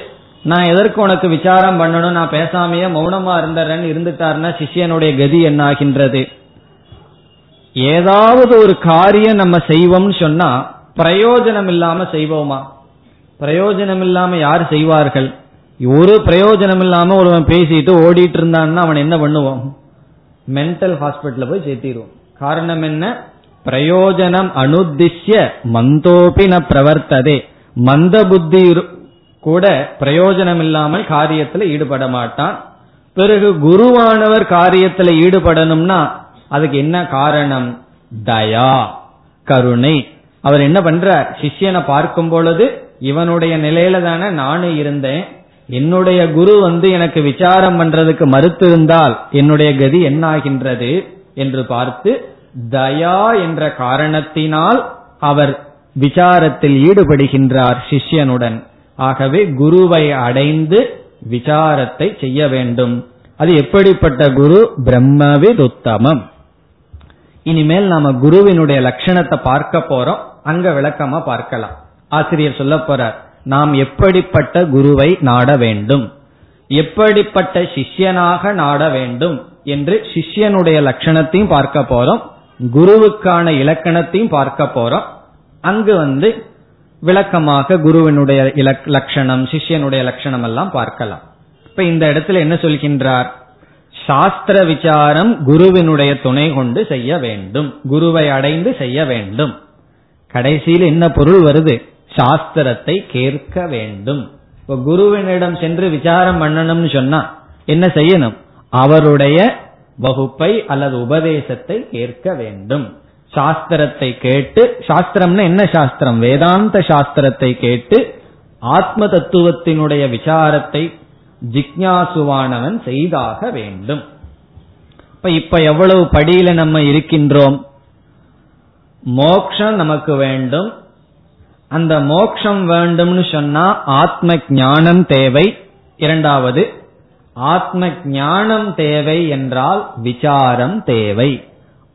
நான் எதற்கு உனக்கு விசாரம் பண்ணணும்? நான் பேசாமையே மௌனமா இருந்தறேன்னு இருந்துட்டாருன்னா சிஷ்யனுடைய கதி என்ன ஆகின்றது ஏதாவது ஒரு காரியம் நம்ம செய்வோம்னு சொன்னா பிரயோஜனம் இல்லாம செய்வோமா? பிரயோஜனம் இல்லாம யார் செய்வார்கள்? ஒரு பிரயோஜனம் இல்லாம ஒருவன் பேசிட்டு ஓடிட்டு இருந்தான்னா அவன் என்ன பண்ணுவோம் மென்டல் ஹாஸ்பிட்டல போய் சேர்த்திடுவோம் காரணம் என்ன? பிரயோஜனம் அனுத்திஷ்ய மந்தோபின பிரவர்த்ததே. மந்த புத்தி கூட பிரயோஜனம் இல்லாமல் காரியத்துல ஈடுபட மாட்டான். பிறகு குருவானவர் காரியத்துல ஈடுபடணும்னா அதுக்கு என்ன காரணம்? தயா கருணை. அவர் என்ன பண்ற சிஷ்யனை பார்க்கும் பொழுது இவனுடைய நிலையில தானே நானும் இருந்தேன். என்னுடைய குரு வந்து எனக்கு விசாரம் பண்றதுக்கு மறுத்து இருந்தால் என்னுடைய கதி என்ன ஆகின்றது என்று பார்த்து தயா என்ற காரணத்தினால் அவர் விசாரத்தில் ஈடுபடுகின்றார் சிஷ்யனுடன். ஆகவே குருவை அடைந்து விசாரத்தை செய்ய வேண்டும். அது எப்படிப்பட்ட குரு? பிரம்மவித் உத்தமம் இனிமேல் நாம குருவினுடைய லட்சணத்தை பார்க்க போறோம். அங்க விளக்கமா பார்க்கலாம். ஆசிரியர் சொல்ல போறார் நாம் எப்படிப்பட்ட குருவை நாட வேண்டும்? எப்படிப்பட்ட சிஷ்யனாக நாட வேண்டும்? என்று சிஷ்யனுடைய லட்சணத்தையும் பார்க்க போறோம். குருவுக்கான இலக்கணத்தையும் பார்க்க போறோம். அங்கு வந்து விளக்கமாக குருவினுடைய லட்சணம் சிஷ்யனுடைய லட்சணம் எல்லாம் பார்க்கலாம். இப்ப இந்த இடத்துல என்ன சொல்கின்றார்? சாஸ்திர விசாரம் குருவினுடைய துணை கொண்டு செய்ய வேண்டும். குருவை அடைந்து செய்ய வேண்டும். கடைசியில் என்ன பொருள் வருது? சாஸ்திரத்தை கேட்க வேண்டும். இப்ப குருவினிடம் சென்று விசாரம் பண்ணணும்னு சொன்னா என்ன செய்யணும்? அவருடைய வகுப்பை அல்லது உபதேசத்தை கேட்க வேண்டும். சாஸ்திரத்தை கேட்டு சாஸ்திரம்னா என்ன சாஸ்திரம்? வேதாந்த சாஸ்திரத்தை கேட்டு ஆத்ம தத்துவத்தினுடைய விசாரத்தை ஜிக்யாசுவானவன் செய்தாக வேண்டும். இப்ப இப்ப எவ்வளவு படியில நம்ம இருக்கின்றோம்? மோக்ஷம் நமக்கு வேண்டும். அந்த மோக்ஷம் வேண்டும்னு சொன்னா ஆத்ம ஞானம் தேவை. இரண்டாவது ஆத்ம ஞானம் தேவை என்றால் விசாரம் தேவை.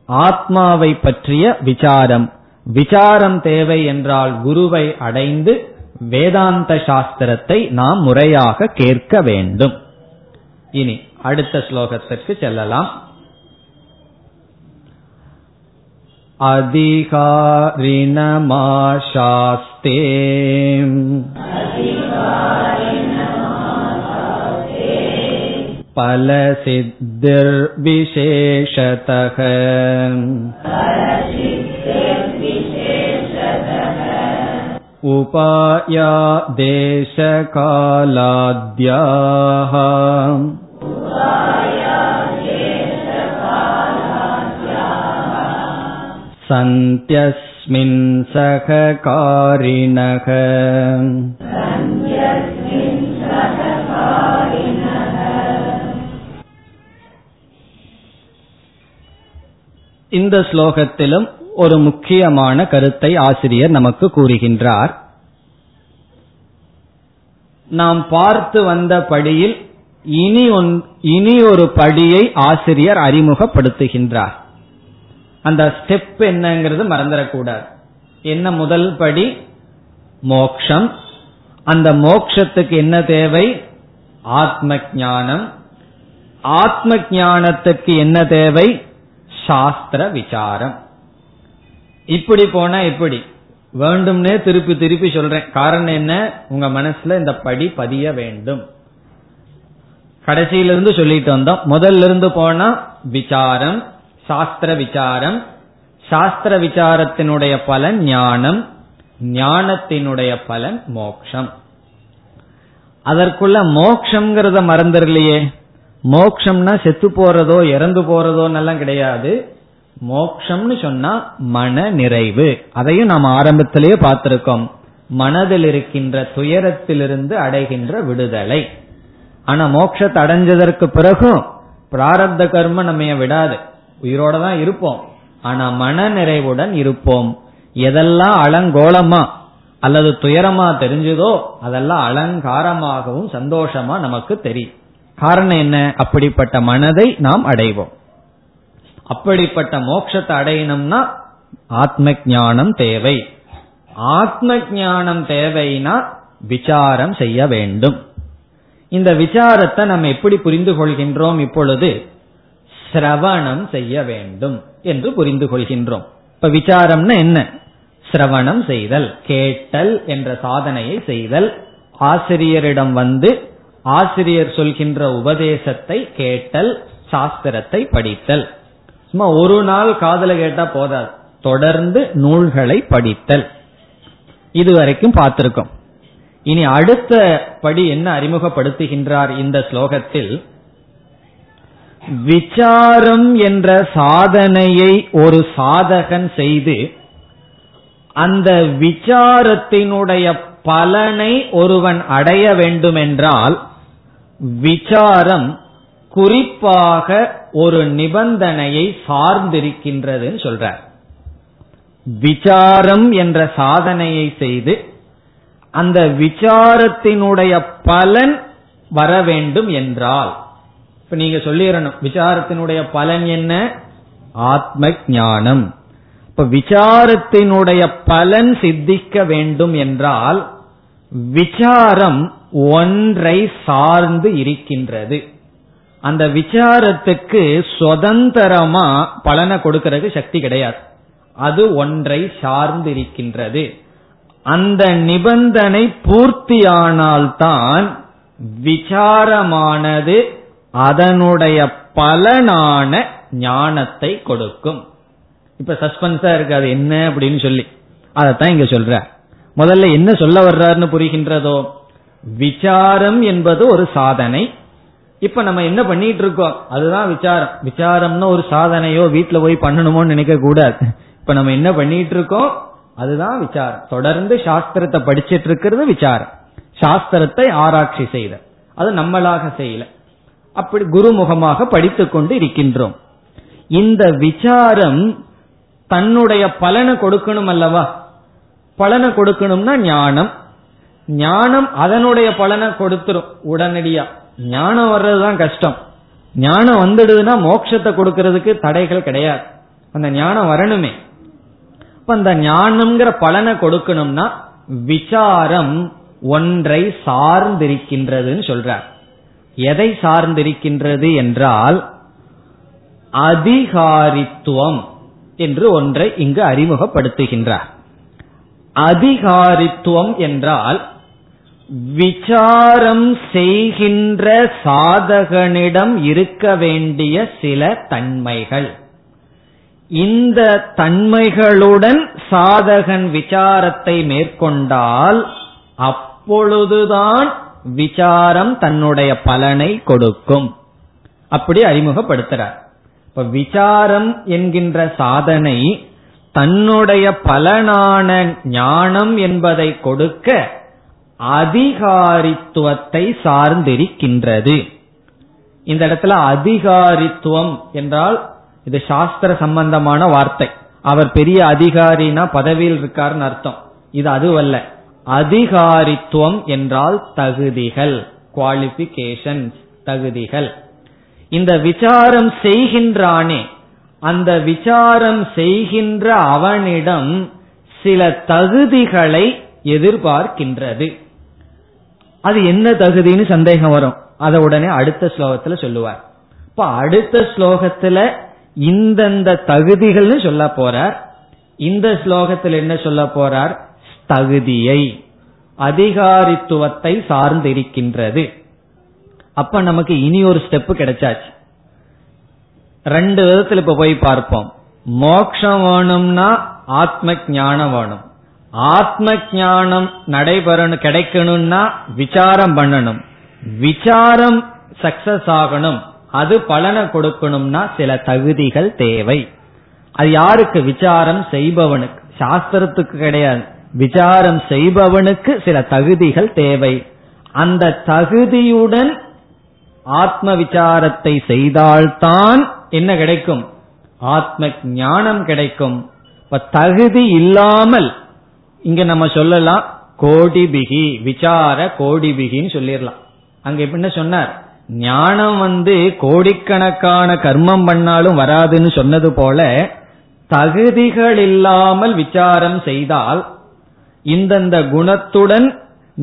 ஆத்மாவை பற்றிய விசாரம். விசாரம் தேவை என்றால் குருவை அடைந்து வேதாந்த சாஸ்திரத்தை நாம் முறையாக கேட்க வேண்டும். இனி அடுத்த ஸ்லோகத்திற்கு செல்லலாம். அதிகாரிணமாஷாஸ்தே फलसिद्धिर्विशेषतः उपाया देशकालाद्याः सन्त्यस्मिन् सहकारिणः இந்த ஸ்லோகத்திலும் ஒரு முக்கியமான கருத்தை ஆசிரியர் நமக்கு கூறுகின்றார். நாம் பார்த்து வந்த படியில் இனி ஒன் இனி ஒரு படியை ஆசிரியர் அறிமுகப்படுத்துகின்றார். அந்த ஸ்டெப் என்னங்கிறது மறந்துடக்கூடாது. என்ன முதல் படி? மோக்ஷம். அந்த மோக்ஷத்துக்கு என்ன தேவை? ஆத்ம ஞானம். ஆத்ம ஞானத்துக்கு என்ன தேவை? சாஸ்திர விசாரம் இப்படி போனா எப்படி வேண்டும்னே திருப்பி திருப்பி சொல்றேன். காரணம் என்ன? உங்க மனசுல இந்த படி பதிய வேண்டும். கடைசியிலிருந்து சொல்லிட்டு வந்தோம். முதல்ல இருந்து போனா விசாரம் சாஸ்திர விசாரம் சாஸ்திர விசாரத்தினுடைய பலன் ஞானம் ஞானத்தினுடைய பலன் மோக்ஷம். அதற்குள்ள மோக்ஷங்கிறத மறந்துடலையே. மோக்ஷம்னா செத்து போறதோ இறந்து போறதோ எல்லாம் கிடையாது. மோக்ஷம்னு சொன்னா மன நிறைவு. அதையும் நாம் ஆரம்பத்திலேயே பார்த்திருக்கோம். மனதில் இருக்கின்ற துயரத்திலிருந்து அடைகின்ற விடுதலை. ஆனா மோட்சத்தை அடைஞ்சதற்கு பிறகும் பிராரப்த கர்ம நம்ம விடாது? உயிரோட தான் இருப்போம். ஆனா மன நிறைவுடன் இருப்போம். எதெல்லாம் அலங்கோலமா அல்லது துயரமா தெரிஞ்சதோ அதெல்லாம் அலங்காரமாகவும் சந்தோஷமா நமக்கு தெரியும். காரணம் என்ன? அப்படிப்பட்ட மனதை நாம் அடைவோம். அப்படிப்பட்ட மோட்சத்தை அடையணும்னா ஆத்ம ஞானம் தேவை. ஆத்ம ஞானம் தேவைனா விசாரம் செய்ய வேண்டும். இந்த விசாரத்தை நம்ம எப்படி புரிந்து கொள்கின்றோம்? இப்பொழுது சிரவணம் செய்ய வேண்டும் என்று புரிந்து கொள்கின்றோம். இப்ப விசாரம்னா என்ன? சிரவணம் செய்தல் கேட்டல் என்ற சாதனையை செய்தல். ஆசிரியரிடம் வந்து ஆசிரியர் சொல்கின்ற உபதேசத்தை கேட்டல் சாஸ்திரத்தை படித்தல். சும்மா ஒரு நாள் காதல கேட்டா போதாது. தொடர்ந்து நூல்களை படித்தல். இதுவரைக்கும் பார்த்திருக்கோம். இனி அடுத்த படி என்ன அறிமுகப்படுத்துகின்றார் இந்த ஸ்லோகத்தில் விசாரம் என்ற சாதனையை ஒரு சாதகன் செய்து அந்த விசாரத்தினுடைய பலனை ஒருவன் அடைய வேண்டுமென்றால் விசாரம் குறிப்பாக ஒரு நிபந்தனையை சார்ந்திருக்கின்றதுன்னு சொல்றார். விசாரம் என்ற சாதனையை செய்து அந்த விசாரத்தினுடைய பலன் வர வேண்டும் என்றால். இப்ப நீங்க சொல்லிடணும் விசாரத்தினுடைய பலன் என்ன? ஆத்ம ஞானம் இப்ப விசாரத்தினுடைய பலன் சித்திக்க வேண்டும் என்றால் விசாரம் ஒன்றை சார்ந்து இருக்கின்றது. அந்த விசாரத்துக்கு சுதந்திரமா பலனை கொடுக்கறதுக்கு சக்தி கிடையாது. அது ஒன்றை சார்ந்து இருக்கின்றது. அந்த நிபந்தனை பூர்த்தியானால்தான் விசாரமானது அதனுடைய பலனான ஞானத்தை கொடுக்கும். இப்ப சஸ்பென்ஸா இருக்காது என்ன அப்படின்னு சொல்லி. அதத்தான் இங்க சொல்ற. முதல்ல என்ன சொல்ல வர்றாருன்னு புரிகின்றதோ? விசாரம் என்பது ஒரு சாதனை. இப்ப நம்ம என்ன பண்ணிட்டு இருக்கோம்? அதுதான் விசாரம். விசாரம்னா ஒரு சாதனையோ வீட்டுல போய் பண்ணணுமோன்னு நினைக்க கூடாது. இப்ப நம்ம என்ன பண்ணிட்டு இருக்கோம்? அதுதான் விசாரம். தொடர்ந்து சாஸ்திரத்தை படிச்சிட்டு இருக்கிறது விசாரம். சாஸ்திரத்தை ஆராய்ச்சி செய்த அது நம்மளாக செய்யல. அப்படி குருமுகமாக படித்துக் கொண்டு இருக்கின்றோம். இந்த விசாரம் தன்னுடைய பலனை கொடுக்கணும் அல்லவா? பலனை கொடுக்கணும்னா ஞானம். ஞானம் அதனுடைய பலனை கொடுத்துரும் உடனடியா. ஞானம் வர்றதுதான் கஷ்டம். ஞானம் வந்துடுதுன்னா மோட்சத்தை கொடுக்கறதுக்கு தடைகள் கிடையாது. அந்த ஞானம் வரணுமே. இப்ப அந்த ஞானம்ங்கிற பலனை கொடுக்கணும்னா விசாரம் ஒன்றை சார்ந்திருக்கின்றதுன்னு சொல்றார். எதை சார்ந்திருக்கின்றது என்றால் அதிகாரித்துவம் என்று ஒன்றை இங்கு அறிமுகப்படுத்துகின்றார். அதிகாரித்துவம் என்றால் விசாரம் செய்கின்ற சாதகனிடம் இருக்க வேண்டிய சில தன்மைகள். இந்த தன்மைகளுடன் சாதகன் விசாரத்தை மேற்கொண்டால் அப்பொழுதுதான் விசாரம் தன்னுடைய பலனை கொடுக்கும். அப்படி அறிமுகப்படுத்துறார். இப்ப விசாரம் என்கின்ற சாதனை தன்னுடைய பலனான ஞானம் என்பதை கொடுக்க அதிகாரித்துவத்தை சார்ந்திருக்கின்றது. இந்த இடத்துல அதிகாரித்துவம் என்றால் இது சாஸ்திர சம்பந்தமான வார்த்தை. அவர் பெரிய அதிகாரினா பதவியில் இருக்காருன்னு அர்த்தம். இது அதுவல்ல. அதிகாரித்துவம் என்றால் தகுதிகள் குவாலிபிகேஷன் தகுதிகள். இந்த விசாரம் செய்கின்றானே அந்த விசாரம் செய்கின்ற அவனிடம் சில தகுதிகளை எதிர்பார்க்கின்றது. அது என்ன தகுதின்னு சந்தேகம் வரும். அதை உடனே அடுத்த ஸ்லோகத்துல சொல்லுவார். இப்ப அடுத்த ஸ்லோகத்துல இந்தந்த தகுதிகள்னு சொல்ல போறார். இந்த ஸ்லோகத்தில் என்ன சொல்ல போறார்? தகுதியை அதிகாரித்துவத்தை சார்ந்திருக்கின்றது. அப்ப நமக்கு இனி ஒரு ஸ்டெப் கிடைச்சாச்சு. ரெண்டு விதத்துல இப்ப போய் பார்ப்போம். மோக்ஷம் வேணும்னா ஆத்ம ஞானம் வேணும். ஆத்ம ஞானம் நடைபெறணும் கிடைக்கணும்னா விசாரம் பண்ணணும். விசாரம் சக்சஸ் ஆகணும். அது பலனை கொடுக்கணும்னா சில தகுதிகள் தேவை. அது யாருக்கு? விசாரம் செய்பவனுக்கு. சாஸ்திரத்துக்கு கிடையாது. விசாரம் செய்பவனுக்கு சில தகுதிகள் தேவை. அந்த தகுதியுடன் ஆத்ம விசாரத்தை செய்தால்தான் என்ன கிடைக்கும்? ஆத்ம ஞானம் கிடைக்கும். இப்ப தகுதி இல்லாமல் இங்க நம்ம சொல்லலாம் கோடி பிகி விசார கோடிபிகின்னு சொல்லிடலாம். அங்க என்ன சொன்னார்? ஞானம் வந்து கோடிக்கணக்கான கர்மம் பண்ணாலும் வராதுன்னு சொன்னது போல தகுதிகள் இல்லாமல் விசாரம் செய்தால் இந்தந்த குணத்துடன்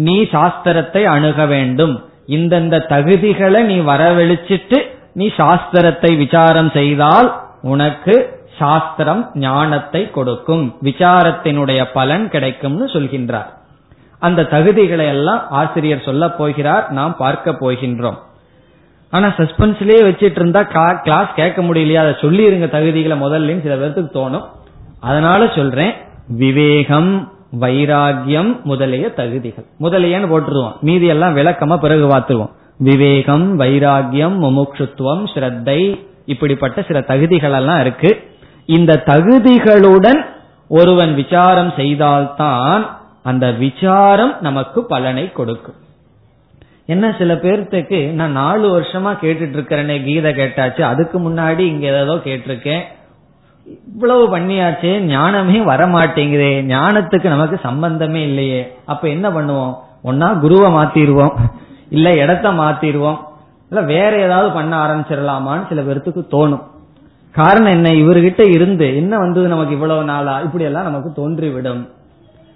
நீ சாஸ்திரத்தை அணுக வேண்டும். இந்தந்த தகுதிகளை நீ வரவழிச்சிட்டு நீ சாஸ்திரத்தை விசாரம் செய்தால் உனக்கு சாஸ்திரம் ஞானத்தை கொடுக்கும். விசாரத்தினுடைய பலன் கிடைக்கும்னு சொல்கின்றார். அந்த தகுதிகளை எல்லாம் ஆசிரியர் சொல்ல போகிறார் நாம் பார்க்க போகின்றோம். ஆனா சஸ்பென்ஸ்லயே வச்சிட்டு இருந்தா கிளாஸ் கேட்க முடியலையா அதை சொல்லிருங்க தகுதிகளை முதல்ல சில பேர்த்துக்கு தோணும். அதனால சொல்றேன் விவேகம் வைராகியம் முதலிய தகுதிகள். முதலியன்னு போட்டுருவோம். மீதி எல்லாம் விளக்கமா பிறகு பார்த்துருவோம். விவேகம் வைராகியம் முமுட்சுத்துவம் ஸ்ரத்தை இப்படிப்பட்ட சில தகுதிகள் எல்லாம் இருக்கு. இந்த தகுதிகளுடன் ஒருவன் விசாரம் செய்தால்தான் அந்த விசாரம் நமக்கு பலனை கொடுக்கும். என்ன சில பேர்த்துக்கு நான் நாலு வருஷமா கேட்டுட்டு இருக்கிறேனே கீதை கேட்டாச்சு அதுக்கு முன்னாடி இங்க ஏதோ கேட்டிருக்கேன். இவ்வளவு பண்ணியாச்சே ஞானமே வரமாட்டேங்குதே ஞானத்துக்கு நமக்கு சம்பந்தமே இல்லையே. அப்ப என்ன பண்ணுவோம்? ஒன்னா குருவை மாத்திடுவோம் இல்ல இடத்த மாத்திடுவோம். இல்ல வேற ஏதாவது பண்ண ஆரம்பிச்சிடலாமான்னு சில பேர்த்துக்கு தோணும். காரணம் என்ன? இவர்கிட்ட இருந்து என்ன வந்தது நமக்கு இவ்வளவு நாளா? இப்படி எல்லாம் நமக்கு தோன்றிவிடும்.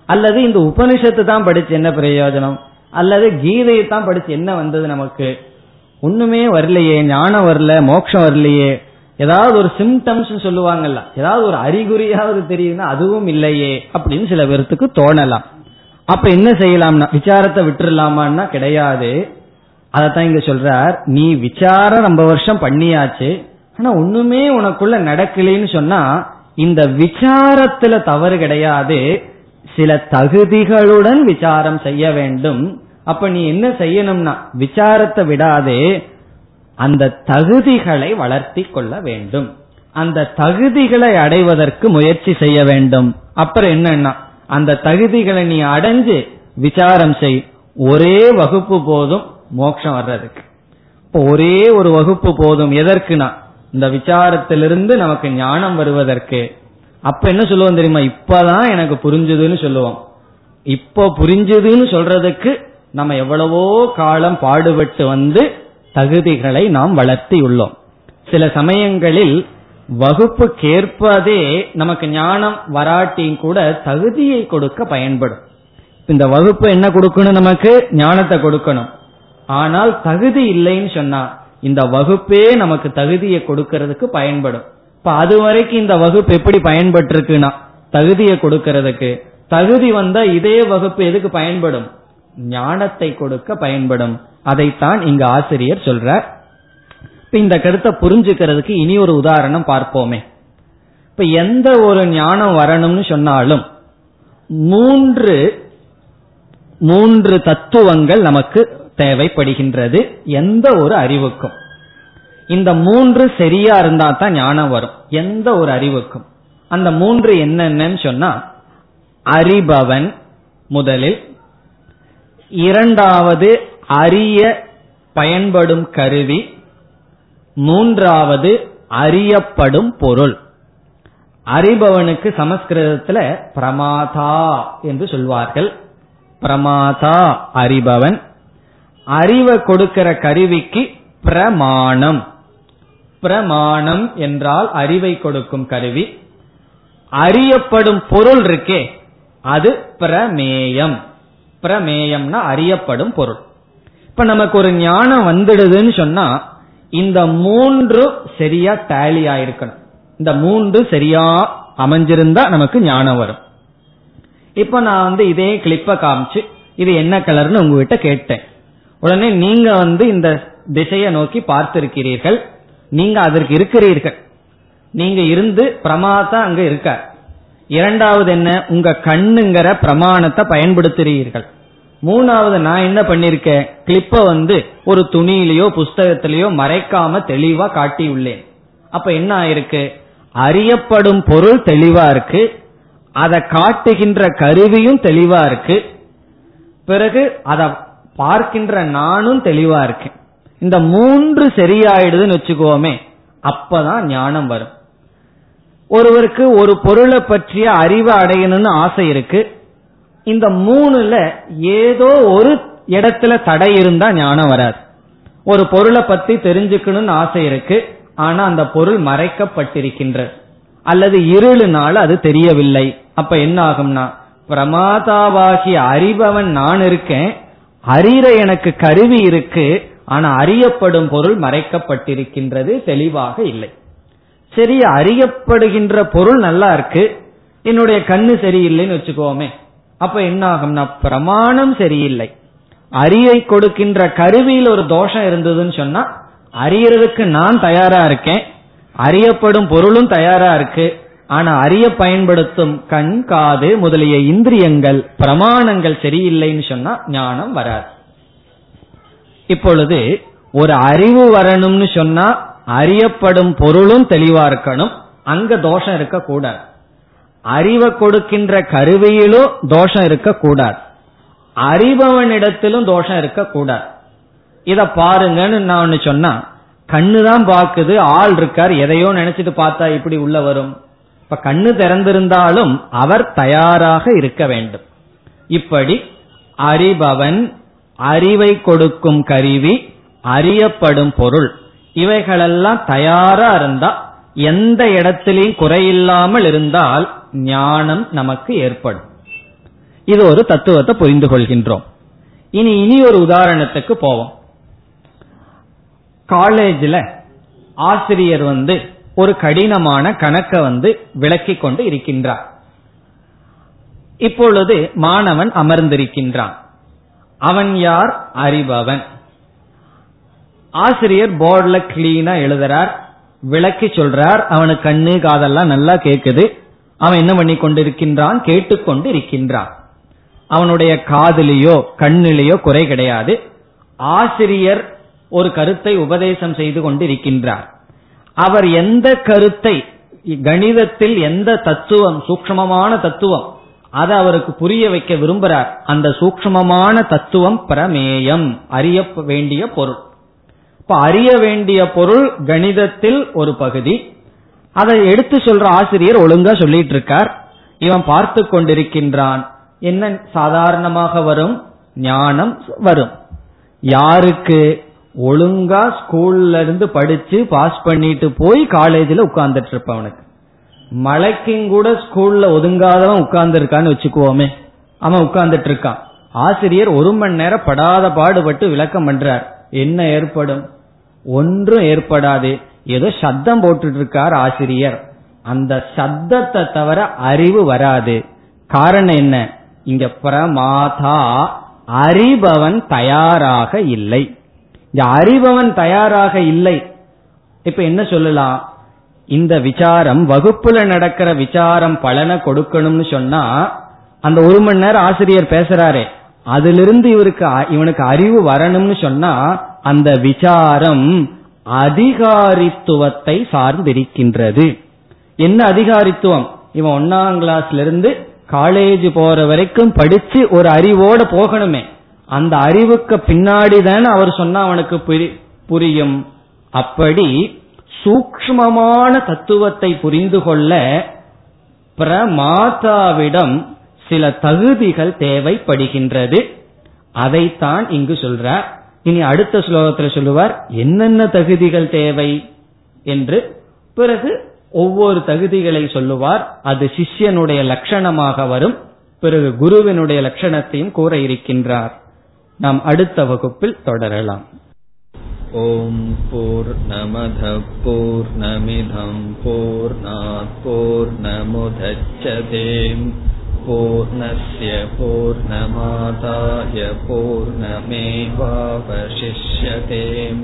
அல்லது இந்த உபனிஷத்து தான் படிச்சு என்ன பிரயோஜனம்? அல்லது கீதையை தான் படிச்சு என்ன வந்தது நமக்கு? ஒண்ணுமே வரலையே ஞானம் வரல மோட்சம் வரலையே. ஏதாவது ஒரு சிம்டம்ஸ் சொல்லுவாங்கல்ல ஏதாவது ஒரு அறிகுறியாவது தெரியுதுன்னா அதுவும் இல்லையே அப்படின்னு சில பேர்த்துக்கு தோணலாம். அப்ப என்ன செய்யலாம்னா விசாரத்தை விட்டுறலாமான்னா கிடையாது. அதத்தான் இங்க சொல்றார். நீ விசாரம் ரொம்ப வருஷம் பண்ணியாச்சு. ஆனா ஒண்ணுமே உனக்குள்ள நடக்கலன்னு சொன்னா இந்த விசாரத்துல தவறு கிடையாது. சில தகுதிகளுடன் விசாரம் செய்ய வேண்டும். அப்ப நீ என்ன செய்யணும்னா விசாரத்தை விடாதே. அந்த தகுதிகளை வளர்த்தி கொள்ள வேண்டும். அந்த தகுதிகளை அடைவதற்கு முயற்சி செய்ய வேண்டும். அப்புறம் என்னன்னா அந்த தகுதிகளை நீ அடைஞ்சு விசாரம் செய். ஒரே வகுப்பு போதும் மோட்சம் வர்றதுக்கு. இப்போ ஒரே ஒரு வகுப்பு போதும் எதற்குனா இந்த விசாரத்திலிருந்து நமக்கு ஞானம் வருவதற்கு. அப்ப என்ன சொல்லுவோம் தெரியுமா? இப்பதான் எனக்கு புரிஞ்சுதுன்னு சொல்லுவோம். இப்போ புரிஞ்சுதுன்னு சொல்றதுக்கு நம்ம எவ்வளவோ காலம் பாடுபட்டு வந்து தகுதிகளை நாம் வளர்த்தி உள்ளோம் சில சமயங்களில் வகுப்பு கேட்பதே நமக்கு ஞானம் வராட்டியும் கூட தகுதியை கொடுக்க பயன்படும். இந்த வகுப்பு என்ன கொடுக்கணும் நமக்கு ஞானத்தை கொடுக்கணும். ஆனால் தகுதி இல்லைன்னு சொன்னா இந்த வகுப்பே நமக்கு தகுதியை கொடுக்கறதுக்கு பயன்படும். இப்ப அது வரைக்கும் இந்த வகுப்பு எப்படி பயன்பட்டிருக்குன்னா தகுதியை கொடுக்கறதுக்கு தகுதி வந்தா இதே வகுப்பு எதுக்கு பயன்படும்? ஞானத்தை கொடுக்க பயன்படும். அதைத்தான் இங்கு ஆசிரியர் சொல்றார். இப்ப இந்த கருத்தை புரிஞ்சுக்கிறதுக்கு இனி ஒரு உதாரணம் பார்ப்போமே. இப்ப எந்த ஒரு ஞானம் வரணும்னு சொன்னாலும் மூன்று மூன்று தத்துவங்கள் நமக்கு தேவைப்படுகின்றது எந்த ஒரு அறிவுக்கும். இந்த மூன்று சரியா இருந்தா தான் ஞானம் வரும். எந்த ஒரு அறிவுக்கும். அந்த மூன்று என்னென்னு சொன்னா அறிபவன் முதலில் இரண்டாவது அறிய பயன்படும் கருவி மூன்றாவது அறியப்படும் பொருள். அறிபவனுக்கு சமஸ்கிருதத்துல பிரமாதா என்று சொல்வார்கள். பிரமாதா அறிபவன். அறிவை கொடுக்கிற கருவிக்கு பிரமாணம். பிரமாணம் என்றால் அறிவை கொடுக்கும் கருவி. அறியப்படும் பொருள் இருக்கே அது பிரமேயம். பிரமேயம்னா அறியப்படும் பொருள். இப்ப நமக்கு ஒரு ஞானம் வந்துடுதுன்னு சொன்னா இந்த மூன்று சரியா டேலி ஆயிருக்கணும். இந்த மூன்று சரியா அமைஞ்சிருந்தா நமக்கு ஞானம் வரும். இப்ப நான் வந்து இதே கிளிப்ப காமிச்சு இது என்ன கலர்னு உங்ககிட்ட கேட்டேன். உடனே நீங்க வந்து இந்த திசையை நோக்கி பார்த்திருக்கிறீர்கள். நீங்க அதற்கு இருக்கிறீர்கள். நீங்க இருந்து பிரமாதா அங்க இருக்க. இரண்டாவது என்ன? உங்க கண்ணுங்கிற பிரமாணத்தை பயன்படுத்துறீர்கள். மூணாவது நான் என்ன பண்ணிருக்கேன்? கிளிப்ப வந்து ஒரு துணியிலேயோ புஸ்தகத்திலேயோ மறைக்காம தெளிவா காட்டியுள்ளேன். அப்ப என்ன ஆயிருக்கு? அறியப்படும் பொருள் தெளிவா இருக்கு. அதை காட்டுகின்ற கருவியும் தெளிவா இருக்கு. பிறகு அதை பார்க்கின்ற நானும் தெளிவா இருக்கேன். இந்த மூன்று சரியாயிடுதுன்னு வச்சுக்கோமே அப்பதான் ஞானம் வரும். ஒருவருக்கு ஒரு பொருளை பற்றிய அறிவை அடையணும்னு ஆசை இருக்கு. இந்த மூணுல ஏதோ ஒரு இடத்துல தடை இருந்தா ஞானம் வராது. ஒரு பொருளை பத்தி தெரிஞ்சுக்கணும்னு ஆசை இருக்கு. ஆனா அந்த பொருள் மறைக்கப்பட்டிருக்கின்றது. அல்லது இருளுனால அது தெரியவில்லை. அப்ப என்ன ஆகும்னா பிரமாதாவாகிய அறிபவன் நான் இருக்கேன். அறிற எனக்கு கருவி இருக்கு. ஆனா அறியப்படும் பொருள் மறைக்கப்பட்டிருக்கின்றது தெளிவாக இல்லை. சரி அறியப்படுகின்ற பொருள் நல்லா இருக்கு. என்னுடைய கண்ணு சரியில்லைன்னு வச்சுக்கோமே. அப்ப என்ன ஆகும்னா பிரமாணம் சரியில்லை. அறியை கொடுக்கின்ற கருவியில் ஒரு தோஷம் இருந்ததுன்னு சொன்னா அறியறதுக்கு நான் தயாரா இருக்கேன் அறியப்படும் பொருளும் தயாரா இருக்கு ஆனா அறிய பயன்படுத்தும் கண் காது முதலிய இந்திரியங்கள் பிரமாணங்கள் சரியில்லைன்னு சொன்னா ஞானம் வராது. இப்பொழுது ஒரு அறிவு வரணும்னு சொன்னா அறியப்படும் பொருளும் தெளிவா இருக்கணும் அங்க தோஷம் இருக்கக்கூடாது. அறிவை கொடுக்கின்ற கருவியிலும் தோஷம் இருக்கக்கூடாது. அறிபவனிடத்திலும் தோஷம் இருக்கக்கூடாது. இத பாருங்கன்னு நான் சொன்னா கண்ணு தான் பாக்குது ஆள் இருக்கார் எதையோ நினைச்சிட்டு பார்த்தா இப்படி உள்ள வரும். இப்ப கண்ணு திறந்திருந்தாலும் அவர் தயாராக இருக்க வேண்டும். இப்படி அறிபவன் அறிவை கொடுக்கும் கருவி அறியப்படும் பொருள். இவைகளெல்லாம் தயாரா இருந்தா எந்த இடத்திலையும் குறையில்லாமல் இருந்தால் ஞானம் நமக்கு ஏற்படும். இது ஒரு தத்துவத்தை புரிந்து கொள்கின்றோம். இனி இனி ஒரு உதாரணத்துக்கு போவோம். காலேஜில் ஆசிரியர் வந்து ஒரு கடினமான கணக்கை வந்து விளக்கி கொண்டு இருக்கின்றார். இப்பொழுது மாணவன் அமர்ந்திருக்கின்றான். அவன் யார்? அறிபவன். ஆசிரியர் போர்டில் கிளீனா எழுதுறார் விளக்கி சொல்றார் அவனுக்கு கண்ணு காதெல்லாம் நல்லா கேட்குது அவன் என்ன பண்ணி கொண்டிருக்கின்றான்? கேட்டுக்கொண்டு இருக்கின்றான் அவனுடைய காதலியோ கண்ணிலேயோ குறை கிடையாது. ஆசிரியர் ஒரு கருத்தை உபதேசம் செய்து கொண்டிருக்கின்றார். அவர் எந்த கருத்தை கணிதத்தில் எந்த தத்துவம் சூக்மமான தத்துவம் அதை அவருக்கு புரிய வைக்க விரும்புகிறார் அந்த சூக்மமான தத்துவம் பிரமேயம் அறிய வேண்டிய பொருள். இப்ப அறிய வேண்டிய பொருள் கணிதத்தில் ஒரு பகுதி. அதை எடுத்து சொல்ற ஆசிரியர் ஒழுங்கா சொல்லிட்டு இருக்கார். இவன் பார்த்து கொண்டிருக்கின்றான். என்ன சாதாரணமாக வரும்? ஞானம் வரும். யாருக்கு ஒழுங்கா ஸ்கூல்ல இருந்து படிச்சு பாஸ் பண்ணிட்டு போய் காலேஜில் உட்கார்ந்துட்டு இருப்பவனுக்கு மலைக்கும் கூட ஸ்கூல்ல ஒதுங்காதவன் உட்கார்ந்து இருக்கான்னு வச்சுக்குவோமே. அவன் உட்கார்ந்துட்டு இருக்கான் ஆசிரியர் ஒரு மணி நேரம் படாத பாடுபட்டு விளக்கம் பண்றார். என்ன ஏற்படும்? ஒன்றும் ஏற்படாது. ஏதோ சத்தம் போட்டுட்டு இருக்கார் ஆசிரியர். அந்த சத்தத்தை தவிர அறிவு வராது. காரணம் என்ன? இங்க பிரமாதா அறிபவன் தயாராக இல்லை. இந்த அறிபவன் தயாராக இல்லை. இப்ப என்ன சொல்லலாம்? இந்த விசாரம் வகுப்புல நடக்கிற விசாரம் பலனை கொடுக்கணும்னு சொன்னா அந்த ஒரு மணி நேரம் ஆசிரியர் பேசுறாரே அதிலிருந்து இவருக்கு இவனுக்கு அறிவு வரணும்னு சொன்னா அந்த விசாரம் அதிகாரித்துவத்தை சார்ந்திருக்கின்றது. என்ன அதிகாரித்துவம்? இவன் ஒன்னாம் கிளாஸ்ல இருந்து காலேஜ் போற வரைக்கும் படிச்சு ஒரு அறிவோட போகணுமே. அந்த அறிவுக்கு பின்னாடி தானே அவர் சொன்னா அவனுக்கு புரியும். அப்படி சூக்மமான தத்துவத்தை புரிந்து கொள்ள பிரமாதாவிடம் சில தகுதிகள் தேவைப்படுகின்றது. அதைத்தான் இங்கு சொல்றார். இனி அடுத்த ஸ்லோகத்தில் சொல்லுவார் என்னென்ன தகுதிகள் தேவை? என்று. பிறகு ஒவ்வொரு தகுதிகளை சொல்லுவார். அது சிஷ்யனுடைய லட்சணமாக வரும். பிறகு குருவினுடைய லட்சணத்தையும் கூற இருக்கின்றார். நாம் அடுத்த வகுப்பில் தொடரலாம். ஓம் போர் நமத போர் நமிதம் போர் நாற்போர் நமுதச்சதேம் பூர்ணய பூர்ணமாதாய பூர்ணமேவாவசிஷ்யதேம்.